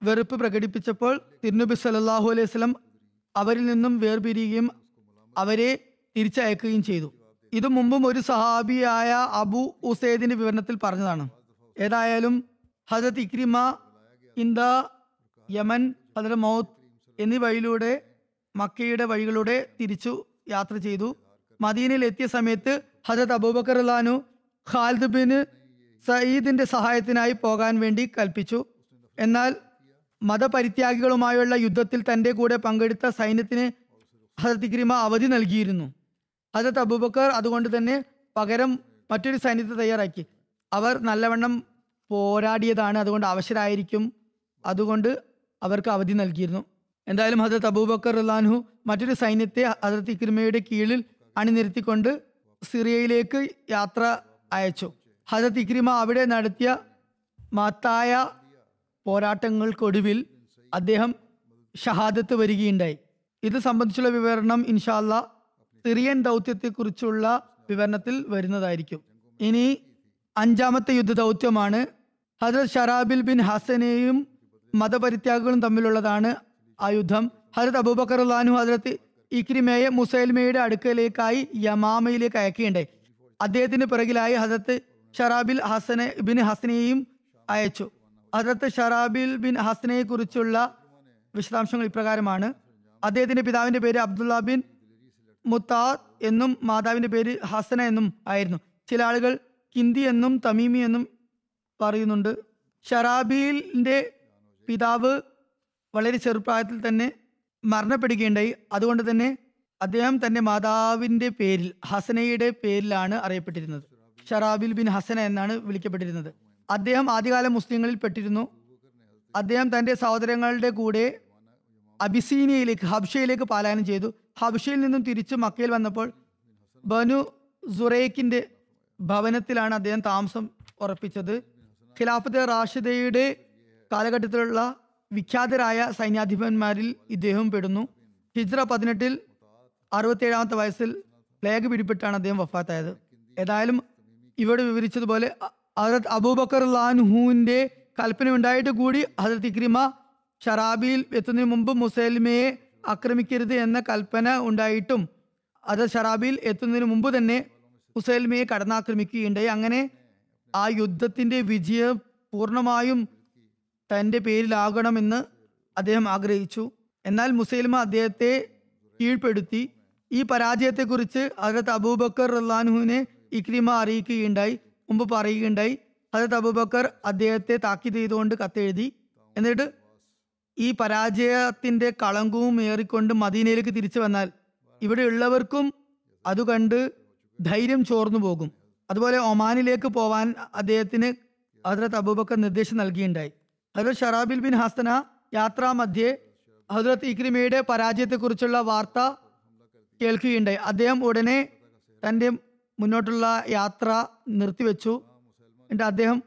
വെറുപ്പ് പ്രകടിപ്പിച്ചപ്പോൾ തിരുനബി സല്ലല്ലാഹു അലൈഹി സ്വലം അവരിൽ നിന്നും വേർപിരിയുകയും അവരെ തിരിച്ചയക്കുകയും ചെയ്തു. ഇത് മുമ്പും ഒരു സഹാബിയായ അബു ഉസൈദിന്റെ വിവരണത്തിൽ പറഞ്ഞതാണ്. ഏതായാലും ഹജത് ഇക്രിമ ഇന്ദ യമൻ ഹജറ മൗത്ത് എന്നീ വഴിയിലൂടെ മക്കയുടെ വഴികളിലൂടെ തിരിച്ചു യാത്ര ചെയ്തു. മദീനയിൽ എത്തിയ സമയത്ത് ഹജത് അബൂബക്കർ ലാനു ഖാലിദ് ബിൻ സയ്യിദിന്റെ സഹായത്തിനായി പോകാൻ വേണ്ടി കൽപ്പിച്ചു. എന്നാൽ മതപരിത്യാഗികളുമായുള്ള യുദ്ധത്തിൽ തന്റെ കൂടെ പങ്കെടുത്ത സൈന്യത്തിന് ഹജത് ഇക്രിമ അവധി നൽകിയിരുന്നു. ഹജത് അബൂബക്കർ അതുകൊണ്ട് തന്നെ പകരം മറ്റൊരു സൈന്യത്തെ തയ്യാറാക്കി. അവർ നല്ലവണ്ണം പോരാടിയതാണ് അതുകൊണ്ട് അവശരായിരിക്കും അതുകൊണ്ട് അവർക്ക് അവധി നൽകിയിരുന്നു. എന്തായാലും ഹജരത് അബൂബക്കർ റുലാൻഹു മറ്റൊരു സൈന്യത്തെ ഹജരത് ഇക്രിമയുടെ കീഴിൽ അണിനിരത്തിക്കൊണ്ട് സിറിയയിലേക്ക് യാത്ര അയച്ചു. ഹജരത് ഇക്രിമ അവിടെ നടത്തിയ മഹത്തായ പോരാട്ടങ്ങൾക്കൊടുവിൽ അദ്ദേഹം ഷഹാദത്ത് വരികയുണ്ടായി. ഇത് സംബന്ധിച്ചുള്ള വിവരണം ഇൻഷാല്ല സിറിയൻ ദൗത്യത്തെക്കുറിച്ചുള്ള വിവരണത്തിൽ വരുന്നതായിരിക്കും. ഇനി അഞ്ചാമത്തെ യുദ്ധ ദൗത്യമാണ് ഹജരത് ഷറാബിൽ ബിൻ ഹസനെയും മതപരിത്യാഗികളും തമ്മിലുള്ളതാണ് ആ യുദ്ധം. ഹജരത് അബൂബക്കർ അള്ളഹാനു ഹജരത്ത് ഇക്രിമയെ മുസൈൽമയുടെ അടുക്കലേക്കായി യമാമയിലേക്ക് അയക്കുകയുണ്ടായി. അദ്ദേഹത്തിന് പിറകിലായി ഹജരത്ത് ഷറാബിൽ ഹസനെ ബിൻ ഹസനെയും അയച്ചു. ഹജരത്ത് ഷറാബിൽ ബിൻ ഹസനെ കുറിച്ചുള്ള വിശദാംശങ്ങൾ ഇപ്രകാരമാണ്. അദ്ദേഹത്തിന്റെ പിതാവിന്റെ പേര് അബ്ദുള്ള ബിൻ മുത്താദ് എന്നും മാതാവിന്റെ പേര് ഹസന എന്നും ആയിരുന്നു. ചില ആളുകൾ കിന്തി എന്നും തമീമി എന്നും പറയുന്നുണ്ട്. ഷറാബിലിന്റെ പിതാവ് വളരെ ചെറുപ്രായത്തിൽ തന്നെ മരണപ്പെടുകയുണ്ടായി. അതുകൊണ്ട് തന്നെ അദ്ദേഹം തന്റെ മാതാവിന്റെ പേരിൽ ഹസനയുടെ പേരിലാണ് അറിയപ്പെട്ടിരുന്നത്. ഷറാബിൽ ബിൻ ഹസന എന്നാണ് വിളിക്കപ്പെട്ടിരുന്നത്. അദ്ദേഹം ആദ്യകാല മുസ്ലിങ്ങളിൽ പെട്ടിരുന്നു. അദ്ദേഹം തന്റെ സഹോദരങ്ങളുടെ കൂടെ അബിസീനിയയിലേക്ക് ഹബ്ഷയിലേക്ക് പാലായനം ചെയ്തു. ഹബ്ഷയിൽ നിന്നും തിരിച്ച് മക്കയിൽ വന്നപ്പോൾ ബനു സുറേക്കിന്റെ ഭവനത്തിലാണ് അദ്ദേഹം താമസം ഉറപ്പിച്ചത്. ഖിലാഫത്തെ റാഷിദയുടെ കാലഘട്ടത്തിലുള്ള വിഖ്യാതരായ സൈന്യാധിപന്മാരിൽ ഇദ്ദേഹം പെടുന്നു. ഹിജ്ര പതിനെട്ടിൽ അറുപത്തേഴാമത്തെ വയസ്സിൽ പ്ലേഗ് പിടിപെട്ടാണ് അദ്ദേഹം വഫാത്തായത്. ഏതായാലും ഇവിടെ വിവരിച്ചതുപോലെ ഹജരത് അബൂബക്കർ ലാൻഹുവിന്റെ കൽപ്പന ഉണ്ടായിട്ട് കൂടി ഹജരത് ഇക്രിമ ഷറാബിയിൽ എത്തുന്നതിന് മുമ്പ് മുസൈൽമയെ ആക്രമിക്കരുത് എന്ന കൽപ്പന ഉണ്ടായിട്ടും അത് ഷറാബിയിൽ എത്തുന്നതിന് മുമ്പ് തന്നെ മുസൈൽമയെ കടന്നാക്രമിക്കുകയുണ്ടായി. അങ്ങനെ ആ യുദ്ധത്തിന്റെ വിജയം പൂർണമായും തന്റെ പേരിലാകണമെന്ന് അദ്ദേഹം ആഗ്രഹിച്ചു. എന്നാൽ മുസൈൽമ അദ്ദേഹത്തെ കീഴ്പ്പെടുത്തി. ഈ പരാജയത്തെക്കുറിച്ച് ഹജരത് അബൂബക്കർ റഹ്ലാൻഹുവിനെ ഇക്രിമ അറിയിക്കുകയുണ്ടായി. മുമ്പ് പറയുകയുണ്ടായി. ഹജരത് അബൂബക്കർ അദ്ദേഹത്തെ താക്കീത് ചെയ്തുകൊണ്ട് കത്തെഴുതി. എന്നിട്ട് ഈ പരാജയത്തിന്റെ കളങ്കവും ഏറിക്കൊണ്ട് മദീനയിലേക്ക് തിരിച്ചു വന്നാൽ ഇവിടെ ഉള്ളവർക്കും അത് കണ്ട് ധൈര്യം ചോർന്നു പോകും. അതുപോലെ ഒമാനിലേക്ക് പോവാൻ അദ്ദേഹത്തിന് ഹജ്രത് അബൂബക്കർ നിർദ്ദേശം നൽകിയിട്ടുണ്ടായി ഹജ്രത് ഷറാബിൽ ബിൻ ഹസന യാത്രാമധ്യേ ഹജ്രത് ഇക്രിമയുടെ പരാജയത്തെക്കുറിച്ചുള്ള വാർത്ത കേൾക്കുകയുണ്ടായി. അദ്ദേഹം ഉടനെ തന്റെ മുന്നോട്ടുള്ള യാത്ര നിർത്തിവെച്ചു. എന്നിട്ട് അദ്ദേഹം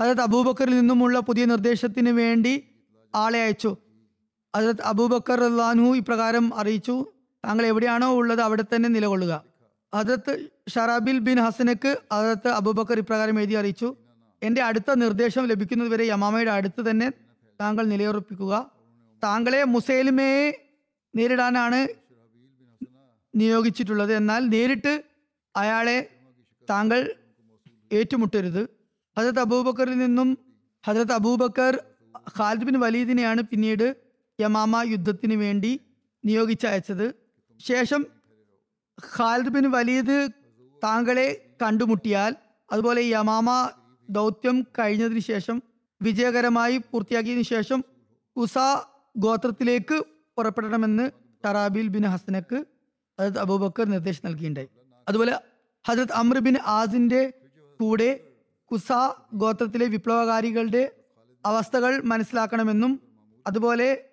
ഹജരത് അബൂബക്കറിൽ നിന്നുമുള്ള പുതിയ നിർദ്ദേശത്തിന് വേണ്ടി ആളെ അയച്ചു. ഹജരത് അബൂബക്കർ അള്ളാൻഹു ഇപ്രകാരം അറിയിച്ചു താങ്കൾ എവിടെയാണോ ഉള്ളത് അവിടെ തന്നെ നിലകൊള്ളുക. ഹജരത്ത് ഷറാബിൽ ബിൻ ഹസനക്ക് ഹജരത്ത് അബൂബക്കർ ഇപ്രകാരം എഴുതി അറിയിച്ചു എന്റെ അടുത്ത നിർദ്ദേശം ലഭിക്കുന്നതുവരെ യമാമയുടെ അടുത്ത് തന്നെ താങ്കൾ നിലയുറപ്പിക്കുക. താങ്കളെ മുസൈലിമയെ നേരിടാനാണ് നിയോഗിച്ചിട്ടുള്ളത്. എന്നാൽ നേരിട്ട് അയാളെ താങ്കൾ ഏറ്റുമുട്ടരുത്. ഹജരത് അബൂബക്കറിൽ നിന്നും ഹജരത് അബൂബക്കർ ഖാലിദ് ബിൻ വലീദിനെയാണ് പിന്നീട് യമാമ യുദ്ധത്തിന് വേണ്ടി നിയോഗിച്ചയച്ചത്. ശേഷം ഖാലിദ് ബിൻ വലീദ് താങ്കളെ കണ്ടുമുട്ടിയാൽ അതുപോലെ യമാമ ദൗത്യം കഴിഞ്ഞതിന് ശേഷം വിജയകരമായി പൂർത്തിയാക്കിയതിനു ശേഷം ഉസ ഗോത്രത്തിലേക്ക് പുറപ്പെടണമെന്ന് ഷറാബിൽ ബിൻ ഹസനക്ക് അതായത് അബൂബക്കർ നിർദ്ദേശം നൽകിയിട്ടുണ്ടായി അതുപോലെ ഹജരത് അമ്രബിൻ ആസിന്റെ കൂടെ കുസ ഗോത്രത്തിലെ വിപ്ലവകാരികളുടെ അവസ്ഥകൾ മനസ്സിലാക്കണമെന്നും അതുപോലെ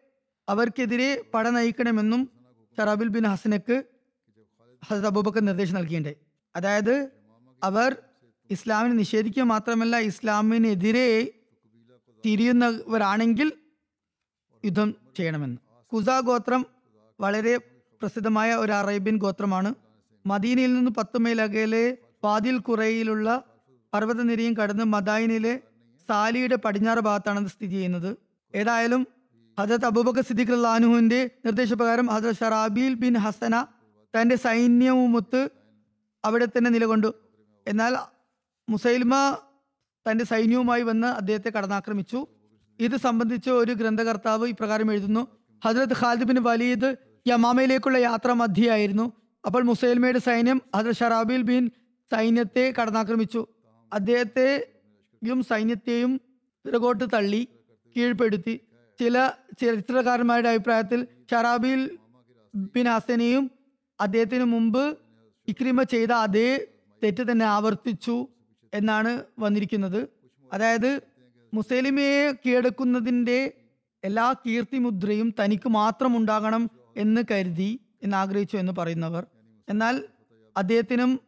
അവർക്കെതിരെ പട നയിക്കണമെന്നും ഷറാബിൽ ബിൻ ഹസനക്ക് ഹസരത് അബൂബക്കർ നിർദ്ദേശം നൽകിയിട്ടുണ്ട്. അതായത് അവർ ഇസ്ലാമിനെ നിഷേധിക്കുക മാത്രമല്ല ഇസ്ലാമിനെതിരെ തിരിയുന്നവരാണെങ്കിൽ യുദ്ധം ചെയ്യണമെന്ന്. കുസ ഗോത്രം വളരെ പ്രസിദ്ധമായ ഒരു അറേബ്യൻ ഗോത്രമാണ്. മദീനയിൽ നിന്ന് പത്ത് മൈൽ അകലെ വാദിൽ കുറയിലുള്ള പർവതനിരയും കടന്ന് മദായിനിലെ സാലിയുടെ പടിഞ്ഞാറ് ഭാഗത്താണ് അത് സ്ഥിതി ചെയ്യുന്നത്. ഏതായാലും ഹജരത് അബൂബക്കർ സിദ്ദിഖ് അള്ളാനുഹുവിന്റെ നിർദ്ദേശപ്രകാരം ഹജരത് ഷറാബീൽ ബിൻ ഹസന തന്റെ സൈന്യവുമൊത്ത് അവിടെ തന്നെ നിലകൊണ്ടു. എന്നാൽ മുസൈൽമ തന്റെ സൈന്യവുമായി വന്ന് അദ്ദേഹത്തെ കടന്നാക്രമിച്ചു. ഇത് സംബന്ധിച്ച് ഒരു ഗ്രന്ഥകർത്താവ് ഇപ്രകാരം എഴുതുന്നു. ഹജ്രത് ഖാലിദ് ബിൻ വലീദ് യമാമയിലേക്കുള്ള യാത്ര മധ്യയായിരുന്നു അപ്പോൾ മുസൈൽമയുടെ സൈന്യം അത് ഷറാബിൽ ബിൻ സൈന്യത്തെ കടന്നാക്രമിച്ചു. അദ്ദേഹത്തെയും സൈന്യത്തെയും പിറകോട്ട് തള്ളി കീഴ്പ്പെടുത്തി. ചില ചരിത്രകാരന്മാരുടെ അഭിപ്രായത്തിൽ ഷറാബിൽ ബിൻ ഹസനെയും അദ്ദേഹത്തിന് മുമ്പ് ഇക്രിമ ചെയ്ത അതേ തെറ്റ് തന്നെ ആവർത്തിച്ചു എന്നാണ് വന്നിരിക്കുന്നത്. അതായത് മുസലിമയെ കീഴടക്കുന്നതിന്റെ എല്ലാ കീർത്തിമുദ്രയും തനിക്ക് മാത്രം ഉണ്ടാകണം എന്ന് കരുതി എന്നാഗ്രഹിച്ചു എന്ന് പറയുന്നവർ. എന്നാൽ അദ്ദേഹത്തിനും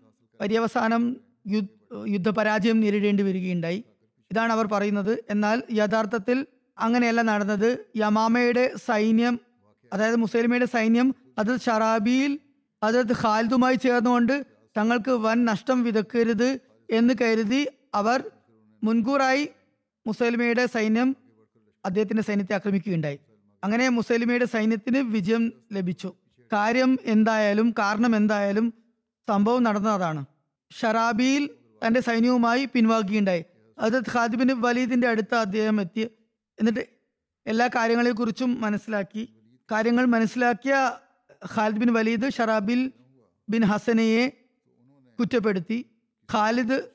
പര്യവസാനം യുദ്ധ യുദ്ധപരാജയം നേരിടേണ്ടി വരികയുണ്ടായി. ഇതാണ് അവർ പറയുന്നത്. എന്നാൽ യഥാർത്ഥത്തിൽ അങ്ങനെയല്ല നടന്നത്. യമാമയുടെ സൈന്യം അതായത് മുസൈലിമയുടെ സൈന്യം അത് ഷറാബിയിൽ അത് ഖാലിദുമായി ചേർന്നുകൊണ്ട് തങ്ങൾക്ക് വൻ നഷ്ടം വിതക്കരുത് എന്ന് കരുതി അവർ മുൻകൂറായി മുസൈലിമയുടെ സൈന്യം അദ്ദേഹത്തിന്റെ സൈന്യത്തെ ആക്രമിക്കുകയുണ്ടായി. അങ്ങനെ മുസൈലിമയുടെ സൈന്യത്തിന് വിജയം ലഭിച്ചു. കാര്യം എന്തായാലും കാരണം എന്തായാലും സംഭവം നടന്നതാണ് ഷറാബിയിൽ തന്റെ സൈന്യവുമായി പിൻവാങ്ങുകയുണ്ടായി അത് ഖാദിബിന് വലീദിന്റെ അടുത്ത് അദ്ദേഹം എത്തി. എന്നിട്ട് എല്ലാ കാര്യങ്ങളെക്കുറിച്ചും മനസ്സിലാക്കി. കാര്യങ്ങൾ മനസ്സിലാക്കിയ Khalid bin Walid Shurahbil bin ഹസനയെ കുറ്റപ്പെടുത്തി. ഖാലിദ്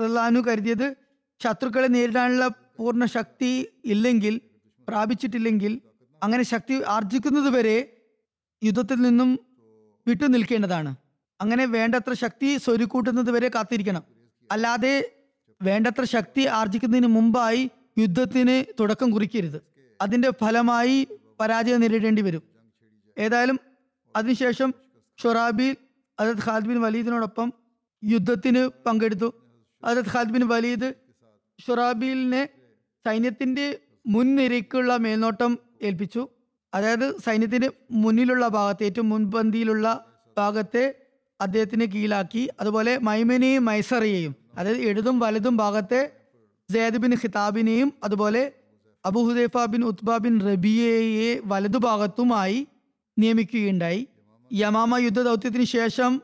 റഹ്ലാനു കരുതിയത് ശത്രുക്കളെ നേരിടാനുള്ള പൂർണ ശക്തി ഇല്ലെങ്കിൽ പ്രാപിച്ചിട്ടില്ലെങ്കിൽ അങ്ങനെ ശക്തി ആർജിക്കുന്നത് വരെ യുദ്ധത്തിൽ നിന്നും വിട്ടു നിൽക്കേണ്ടതാണ്. അങ്ങനെ വേണ്ടത്ര ശക്തി സ്വരുക്കൂട്ടുന്നത് വരെ കാത്തിരിക്കണം. അല്ലാതെ വേണ്ടത്ര ശക്തി ആർജിക്കുന്നതിന് മുമ്പായി യുദ്ധത്തിന് തുടക്കം കുറിക്കരുത്. അതിന്റെ ഫലമായി പരാജയം നേരിടേണ്ടി വരും. ഏതായാലും അതിനുശേഷം ഷൊറാബിൽ അജത് ഖാലിദ് ബിൻ വലീദിനോടൊപ്പം യുദ്ധത്തിന് പങ്കെടുത്തു. അജത് ഖാലിദ് ബിൻ വലീദ് ഷൊറാബിലിനെ സൈന്യത്തിന്റെ മുൻനിരയ്ക്കുള്ള മേൽനോട്ടം ഏൽപ്പിച്ചു. അതായത് സൈന്യത്തിന്റെ മുന്നിലുള്ള ഭാഗത്തെ ഏറ്റവും മുൻപന്തിയിലുള്ള ഭാഗത്തെ അദ്ദേഹത്തിന് കീഴിലാക്കി അതുപോലെ മൈമനെയും മൈസറിയെയും അതായത് ഇടതും വലതും ഭാഗത്തെ സെയ്ദ് ബിൻ ഖിതാബിനെയും അതുപോലെ Abu Hudhaifa bin Utba bin റബിയയെ വലതുഭാഗത്തുമായി നിയമിക്കുകയുണ്ടായി. യമാമ യുദ്ധ ദൗത്യത്തിന് ശേഷം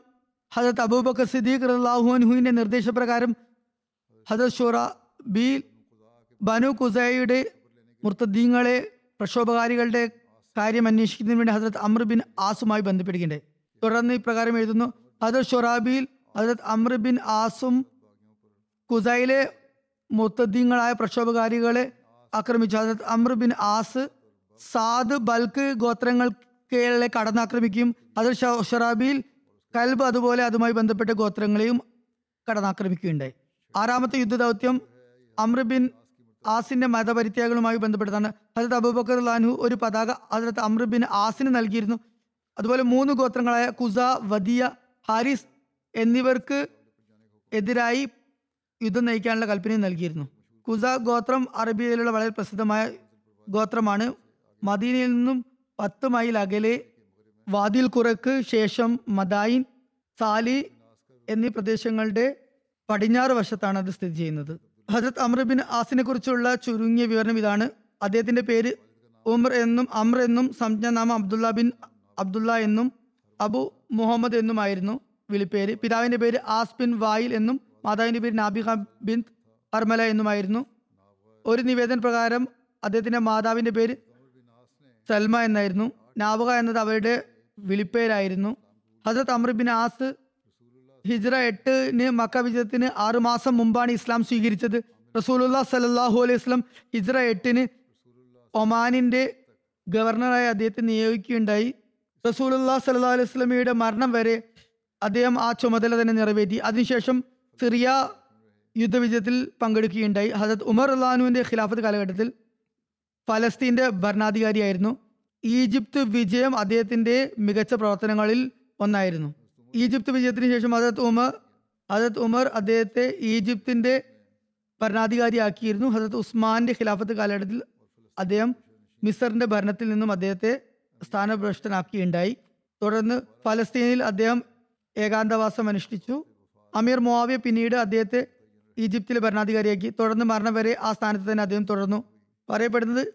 ഹജത് അബൂബക്കർ സിദ്ദീഖ് റഹ്ലാഹുൻഹുവിന്റെ നിർദ്ദേശപ്രകാരം ഹജത് ഷുറ ബി ബനു കുസൈയുടെ മുർത്തദ്ദീങ്ങളെ പ്രക്ഷോഭകാരികളുടെ കാര്യം അന്വേഷിക്കുന്നതിന് വേണ്ടി ഹസരത് അമ്ര ബിൻ ആസുമായി ബന്ധപ്പെടുകയുണ്ടായി. തുടർന്ന് ഇപ്രകാരം എഴുതുന്നു. ഹജരത് ഷൊറാബിയിൽ ഹസരത് അമ്ര ബിൻ ആസും കുസൈലെ മുത്തദ്ദീങ്ങളായ പ്രക്ഷോഭകാരികളെ ആക്രമിച്ചു. ഹസരത് അമ്ര ബിൻ ആസ് സാദ് ബൽക്ക് ഗോത്രങ്ങളെ കടന്നാക്രമിക്കുകയും അതിൽ ഷൊറാബിയിൽ കൽബ് അതുപോലെ അതുമായി ബന്ധപ്പെട്ട ഗോത്രങ്ങളെയും കടന്നാക്രമിക്കുകയുണ്ടായി. ആറാമത്തെ യുദ്ധ ദൗത്യം അമ്ര ബിൻ ആസിന്റെ മതപരിത്യാഗങ്ങളുമായി ബന്ധപ്പെട്ടതാണ്. ഹജരത് അബൂബക്കർ ലാൻഹു ഒരു പതാക ഹജരത് അമ്രുബിൻ ആസിന് നൽകിയിരുന്നു. അതുപോലെ മൂന്ന് ഗോത്രങ്ങളായ കുസ വദിയ ഹാരിസ് എന്നിവർക്ക് എതിരായി യുദ്ധം നയിക്കാനുള്ള കൽപ്പനയും നൽകിയിരുന്നു. കുസ ഗോത്രം അറബിയയിലുള്ള വളരെ പ്രസിദ്ധമായ ഗോത്രമാണ്. മദീനയിൽ നിന്നും പത്ത് മൈൽ അകലെ വാതിൽ കുറക്ക് ശേഷം മദായിൻ സാലി എന്നീ പ്രദേശങ്ങളുടെ പടിഞ്ഞാറ് വശത്താണ് അത് സ്ഥിതി ചെയ്യുന്നത്. ഹജരത് അമ്രബിൻ ആസിനെ കുറിച്ചുള്ള ചുരുങ്ങിയ വിവരണം ഇതാണ്. അദ്ദേഹത്തിന്റെ പേര് ഉമർ എന്നും അമ്ര എന്നും സംജ്ഞനാമം അബ്ദുള്ള ബിൻ അബ്ദുള്ള എന്നും അബു മുഹമ്മദ് എന്നുമായിരുന്നു വിളിപ്പേര്. പിതാവിന്റെ പേര് ആസ് ബിൻ വായിൽ എന്നും മാതാവിന്റെ പേര് നാബിഹ ബിൻ അർമല എന്നുമായിരുന്നു ഒരു നിവേദന പ്രകാരം അദ്ദേഹത്തിന്റെ മാതാവിന്റെ പേര് സൽമ എന്നായിരുന്നു. നാവുക എന്നത് അവരുടെ വിളിപ്പേരായിരുന്നു. ഹസരത് അമ്ര ബിൻ ആസ് ഹിജ്റ എട്ടിന് മക്ക വിജയത്തിന് ആറു മാസം മുമ്പാണ് ഇസ്ലാം സ്വീകരിച്ചത്. റസൂലുല്ലാ സലാഹു അലൈഹി വസ്ലം ഹിജ്ര എട്ടിന് ഒമാനിന്റെ ഗവർണറായി അദ്ദേഹത്തെ നിയോഗിക്കുകയുണ്ടായി. റസൂലുല്ലാ സല്ലാ അലൈഹി സ്വലമിയുടെ മരണം വരെ അദ്ദേഹം ആ ചുമതല തന്നെ നിറവേറ്റി. അതിനുശേഷം സിറിയ യുദ്ധവിജയത്തിൽ പങ്കെടുക്കുകയുണ്ടായി. ഹസത്ത് ഉമർ അള്ളഹാനുവിന്റെ ഖിലാഫത്ത് കാലഘട്ടത്തിൽ ഫലസ്തീന്റെ ഭരണാധികാരിയായിരുന്നു. ഈജിപ്ത് വിജയം അദ്ദേഹത്തിന്റെ മികച്ച പ്രവർത്തനങ്ങളിൽ ഒന്നായിരുന്നു. ഈജിപ്ത് വിജയത്തിന് ശേഷം അദത്ത് ഉമർ അദത്ത് ഉമർ അദ്ദേഹത്തെ ഈജിപ്തിന്റെ ഭരണാധികാരിയാക്കിയിരുന്നു. ഹജരത് ഉസ്മാന്റെ ഖിലാഫത്ത് കാലഘട്ടത്തിൽ അദ്ദേഹം മിസറിന്റെ ഭരണത്തിൽ നിന്നും അദ്ദേഹത്തെ സ്ഥാനഭ്രഷ്ടനാക്കിയുണ്ടായി തുടർന്ന് ഫലസ്തീനിൽ അദ്ദേഹം ഏകാന്തവാസം അനുഷ്ഠിച്ചു. അമീർ മുവാവിയ പിന്നീട് അദ്ദേഹത്തെ ഈജിപ്തിലെ ഭരണാധികാരിയാക്കി. തുടർന്ന് മരണം വരെ ആ സ്ഥാനത്ത് തന്നെ അദ്ദേഹം തുടർന്നു. പറയപ്പെടുന്നത്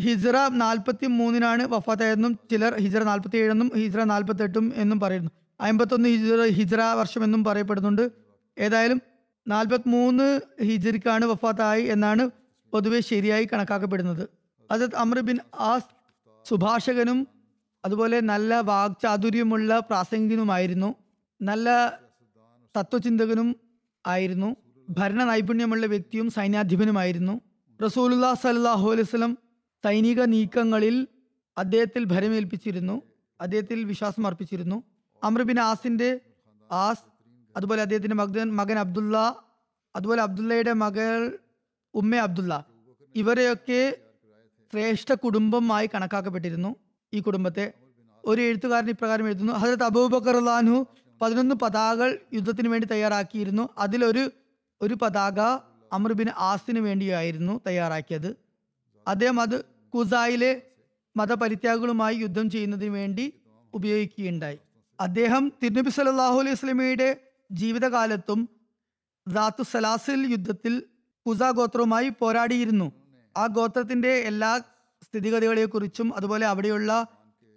ഹിജ്റ നാൽപ്പത്തി മൂന്നിനാണ് വഫാത്തായതെന്നും ചിലർ ഹിജ്റ നാൽപ്പത്തി ഏഴെന്നും ഹിജ്റ നാൽപ്പത്തി എട്ടും എന്നും പറയുന്നു. അമ്പത്തൊന്ന് ഹിജ്റ ഹിജ്റ വർഷം എന്നും പറയപ്പെടുന്നുണ്ട്. ഏതായാലും നാൽപ്പത്തി മൂന്ന് ഹിജറിക്കാണ് വഫാത്തായി എന്നാണ് പൊതുവെ ശരിയായി കണക്കാക്കപ്പെടുന്നത്. അസത് അമർ ബിൻ ആസ് സുഭാഷകനും അതുപോലെ നല്ല വാക്ചാതുര്യമുള്ള പ്രാസംഗികനുമായിരുന്നു. നല്ല തത്വചിന്തകനും ആയിരുന്നു. ഭരണ നൈപുണ്യമുള്ള വ്യക്തിയും സൈന്യാധിപനുമായിരുന്നു. റസൂലുല്ലാ സല്ലാഹു അലൈഹി വസല്ലം സൈനിക നീക്കങ്ങളിൽ അദ്ദേഹത്തിൽ ഭരമേൽപ്പിച്ചിരുന്നു. അദ്ദേഹത്തിൽ വിശ്വാസം അർപ്പിച്ചിരുന്നു അമർ ബിൻ ആസിന്റെ ആസ് അതുപോലെ അദ്ദേഹത്തിന്റെ മകൻ മകൻ അബ്ദുള്ള അതുപോലെ അബ്ദുള്ളയുടെ മകൾ ഉമ്മ അബ്ദുള്ള. ഇവരെയൊക്കെ ശ്രേഷ്ഠ കുടുംബമായി കണക്കാക്കപ്പെട്ടിരുന്നു ഈ കുടുംബത്തെ. ഒരു എഴുത്തുകാരൻ ഇപ്രകാരം എഴുതുന്നു ഹജരത് അബൂബക്കർ അള്ളാഹു പതിനൊന്ന് പതാകകൾ യുദ്ധത്തിന് വേണ്ടി തയ്യാറാക്കിയിരുന്നു. അതിലൊരു ഒരു പതാക അമ്രുബിൻ ബിൻ ആസിന് വേണ്ടിയായിരുന്നു തയ്യാറാക്കിയത്. അദ്ദേഹം അത് കുസായിലെ മതപരിത്യാഗങ്ങളുമായി യുദ്ധം ചെയ്യുന്നതിന് വേണ്ടി ഉപയോഗിക്കുകയുണ്ടായി. അദ്ദേഹം തിരുനബി സല്ലല്ലാഹു അലൈഹി സ്വലമയുടെ ജീവിതകാലത്തും ദാത്തു സലാസിൽ യുദ്ധത്തിൽ കുസ ഗോത്രവുമായി പോരാടിയിരുന്നു. ആ ഗോത്രത്തിന്റെ എല്ലാ സ്ഥിതിഗതികളെക്കുറിച്ചും അതുപോലെ അവിടെയുള്ള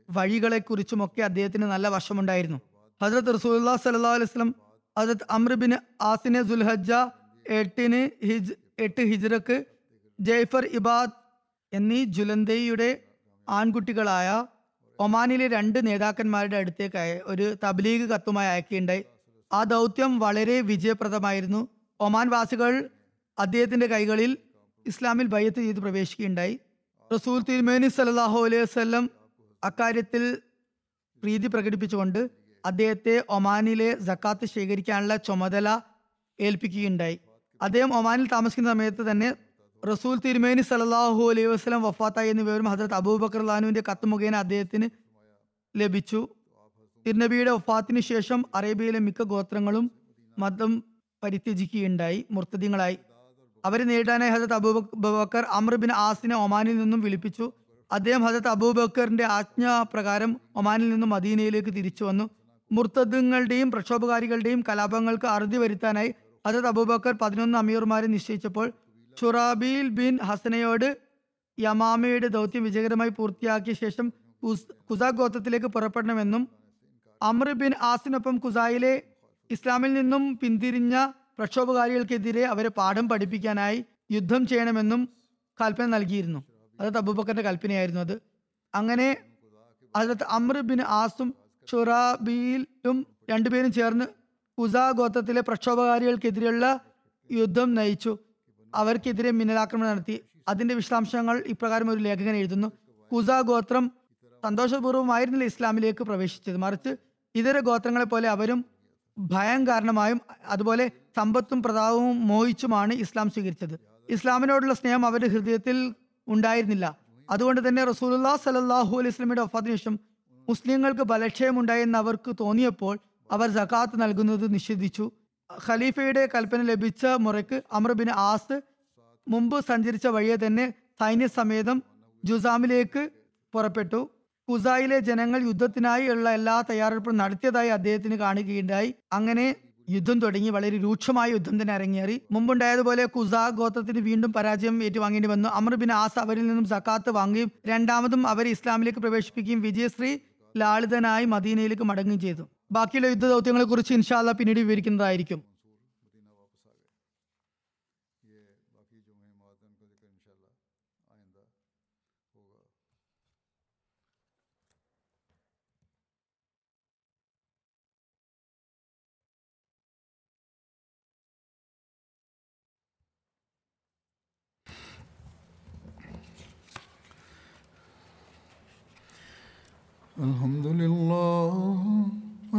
വഴികളെക്കുറിച്ചും ഒക്കെ അദ്ദേഹത്തിന് നല്ല വശമുണ്ടായിരുന്നു. ഹജ്രത് റസൂല്ലാ സല്ലാ അലൈഹി സ്വലം അമ്രബിൻ അമ്ര ബിൻ ആസിനെ ദുൽഹജ്ജ എട്ടിന് ഹിജ് എട്ട് ഹിജ്റക്ക് ജയ്ഫർ ഇബാദ് എന്നീ ജുലന്തയുടെ ആൺകുട്ടികളായ ഒമാനിലെ രണ്ട് നേതാക്കന്മാരുടെ അടുത്തേക്ക് ഒരു തബ്ലീഗ് കത്തുമായി അയക്കുകയുണ്ടായി. ആ ദൗത്യം വളരെ വിജയപ്രദമായിരുന്നു. ഒമാൻ വാസികൾ അദ്ദേഹത്തിന്റെ കൈകളിൽ ഇസ്ലാമിൽ ബയ്യത്ത് ചെയ്ത് പ്രവേശിക്കുകയുണ്ടായി. റസൂൽ തിരുമേനി സല്ലല്ലാഹു അലൈഹി വസല്ലം അക്കാര്യത്തിൽ പ്രീതി പ്രകടിപ്പിച്ചുകൊണ്ട് അദ്ദേഹത്തെ ഒമാനിലെ ജക്കാത്ത് ശേഖരിക്കാനുള്ള ചുമതല ഏൽപ്പിക്കുകയുണ്ടായി. അദ്ദേഹം ഒമാനിൽ താമസിക്കുന്ന സമയത്ത് തന്നെ റസൂൽ തിരുമേനി സല്ലല്ലാഹു അലൈഹി വസ്ലം വഫാത്തായി എന്ന വിവരം ഹസരത് അബൂബക്കർ ലാനുവിന്റെ കത്ത് മുഖേന അദ്ദേഹത്തിന് ലഭിച്ചു. തിരുനബിയുടെ വഫാത്തിന് ശേഷം അറേബ്യയിലെ മിക്ക ഗോത്രങ്ങളും മതം പരിത്യജിക്കുകയുണ്ടായി മുർത്തദ്യങ്ങളായി അവരെ നേരിടാനായി ഹസരത് അബൂബക്കർ അമ്രബിൻ ബിൻ ആസിനെ ഒമാനിൽ നിന്നും വിളിപ്പിച്ചു. അദ്ദേഹം ഹസരത് അബൂബക്കറിന്റെ ആജ്ഞ പ്രകാരം ഒമാനിൽ നിന്നും മദീനയിലേക്ക് തിരിച്ചു വന്നു. മുർത്തദ്ങ്ങളുടെയും പ്രക്ഷോഭകാരികളുടെയും കലാപങ്ങൾക്ക് അറുതി വരുത്താനായി ഹസരത് അബൂബക്കർ പതിനൊന്ന് അമീർമാരെ നിശ്ചയിച്ചപ്പോൾ ഷുറാബീൽ ബിൻ ഹസനയോട് യമാമയുടെ ദൗത്യം വിജയകരമായി പൂർത്തിയാക്കിയ ശേഷം കുസാ ഗോത്രത്തിലേക്ക് പുറപ്പെടണമെന്നും അമർ ബിൻ ആസിനൊപ്പം കുസായിലെ ഇസ്ലാമിൽ നിന്നും പിന്തിരിഞ്ഞ പ്രക്ഷോഭകാരികൾക്കെതിരെ അവരെ പാഠം പഠിപ്പിക്കാനായി യുദ്ധം ചെയ്യണമെന്നും കൽപ്പന നൽകിയിരുന്നു. അത് അബൂബക്കറിന്റെ കൽപ്പനയായിരുന്നു അത്. അങ്ങനെ ഹജരത്ത് അമർ ബിൻ ആസും ഷുറാബിയിലും രണ്ടുപേരും ചേർന്ന് കുസാ ഗോത്രത്തിലെ പ്രക്ഷോഭകാരികൾക്കെതിരെയുള്ള യുദ്ധം നയിച്ചു. അവർക്കെതിരെ മിന്നലാക്രമണം നടത്തി. അതിന്റെ വിശദാംശങ്ങൾ ഇപ്രകാരം ഒരു ലേഖകൻ എഴുതുന്നു. കുസ ഗോത്രം സന്തോഷപൂർവമായിരുന്നില്ല ഇസ്ലാമിലേക്ക് പ്രവേശിച്ചത്. മറിച്ച് ഇതര ഗോത്രങ്ങളെ പോലെ അവരും ഭയം കാരണമായും അതുപോലെ സമ്പത്തും പ്രതാപവും മോഹിച്ചുമാണ് ഇസ്ലാം സ്വീകരിച്ചത്. ഇസ്ലാമിനോടുള്ള സ്നേഹം അവരുടെ ഹൃദയത്തിൽ ഉണ്ടായിരുന്നില്ല. അതുകൊണ്ട് തന്നെ റസൂലുല്ലാ സലല്ലാഹു അലൈഹി സ്വലമിയുടെ ഒഫാത്തിന് ശേഷം മുസ്ലിങ്ങൾക്ക് ബലക്ഷയമുണ്ടായെന്ന് അവർക്ക് തോന്നിയപ്പോൾ അവർ ജക്കാത്ത് നൽകുന്നത് നിഷേധിച്ചു. ഖലീഫയുടെ കൽപ്പന ലഭിച്ച മുറയ്ക്ക് അമർബിൻ ആസ് മുമ്പ് സഞ്ചരിച്ച വഴിയെ തന്നെ സൈന്യസമേതം ജുസാമിലേക്ക് പുറപ്പെട്ടു. കുസായിലെ ജനങ്ങൾ യുദ്ധത്തിനായി ഉള്ള എല്ലാ തയ്യാറെടുപ്പും നടത്തിയതായി അദ്ദേഹത്തിന് കാണുകയുണ്ടായി. അങ്ങനെ യുദ്ധം തുടങ്ങി. വളരെ രൂക്ഷമായ യുദ്ധം തന്നെ അരങ്ങേറി. മുമ്പുണ്ടായതുപോലെ കുസാ ഗോത്രത്തിന് വീണ്ടും പരാജയം ഏറ്റുവാങ്ങേണ്ടി വന്നു. അമർ ബിൻ ആസ് അവരിൽ നിന്നും സക്കാത്ത് വാങ്ങുകയും രണ്ടാമതും അവരെ ഇസ്ലാമിലേക്ക് പ്രവേശിപ്പിക്കുകയും വിജയശ്രീ ലാളിതനായി മദീനയിലേക്ക് മടങ്ങുകയും ചെയ്തു. ബാക്കിയുള്ള യുദ്ധ ദൗത്യങ്ങളെ കുറിച്ച് ഇൻഷാല്ല പിന്നീട് വിവരിക്കുന്നതായിരിക്കും. الحمد لله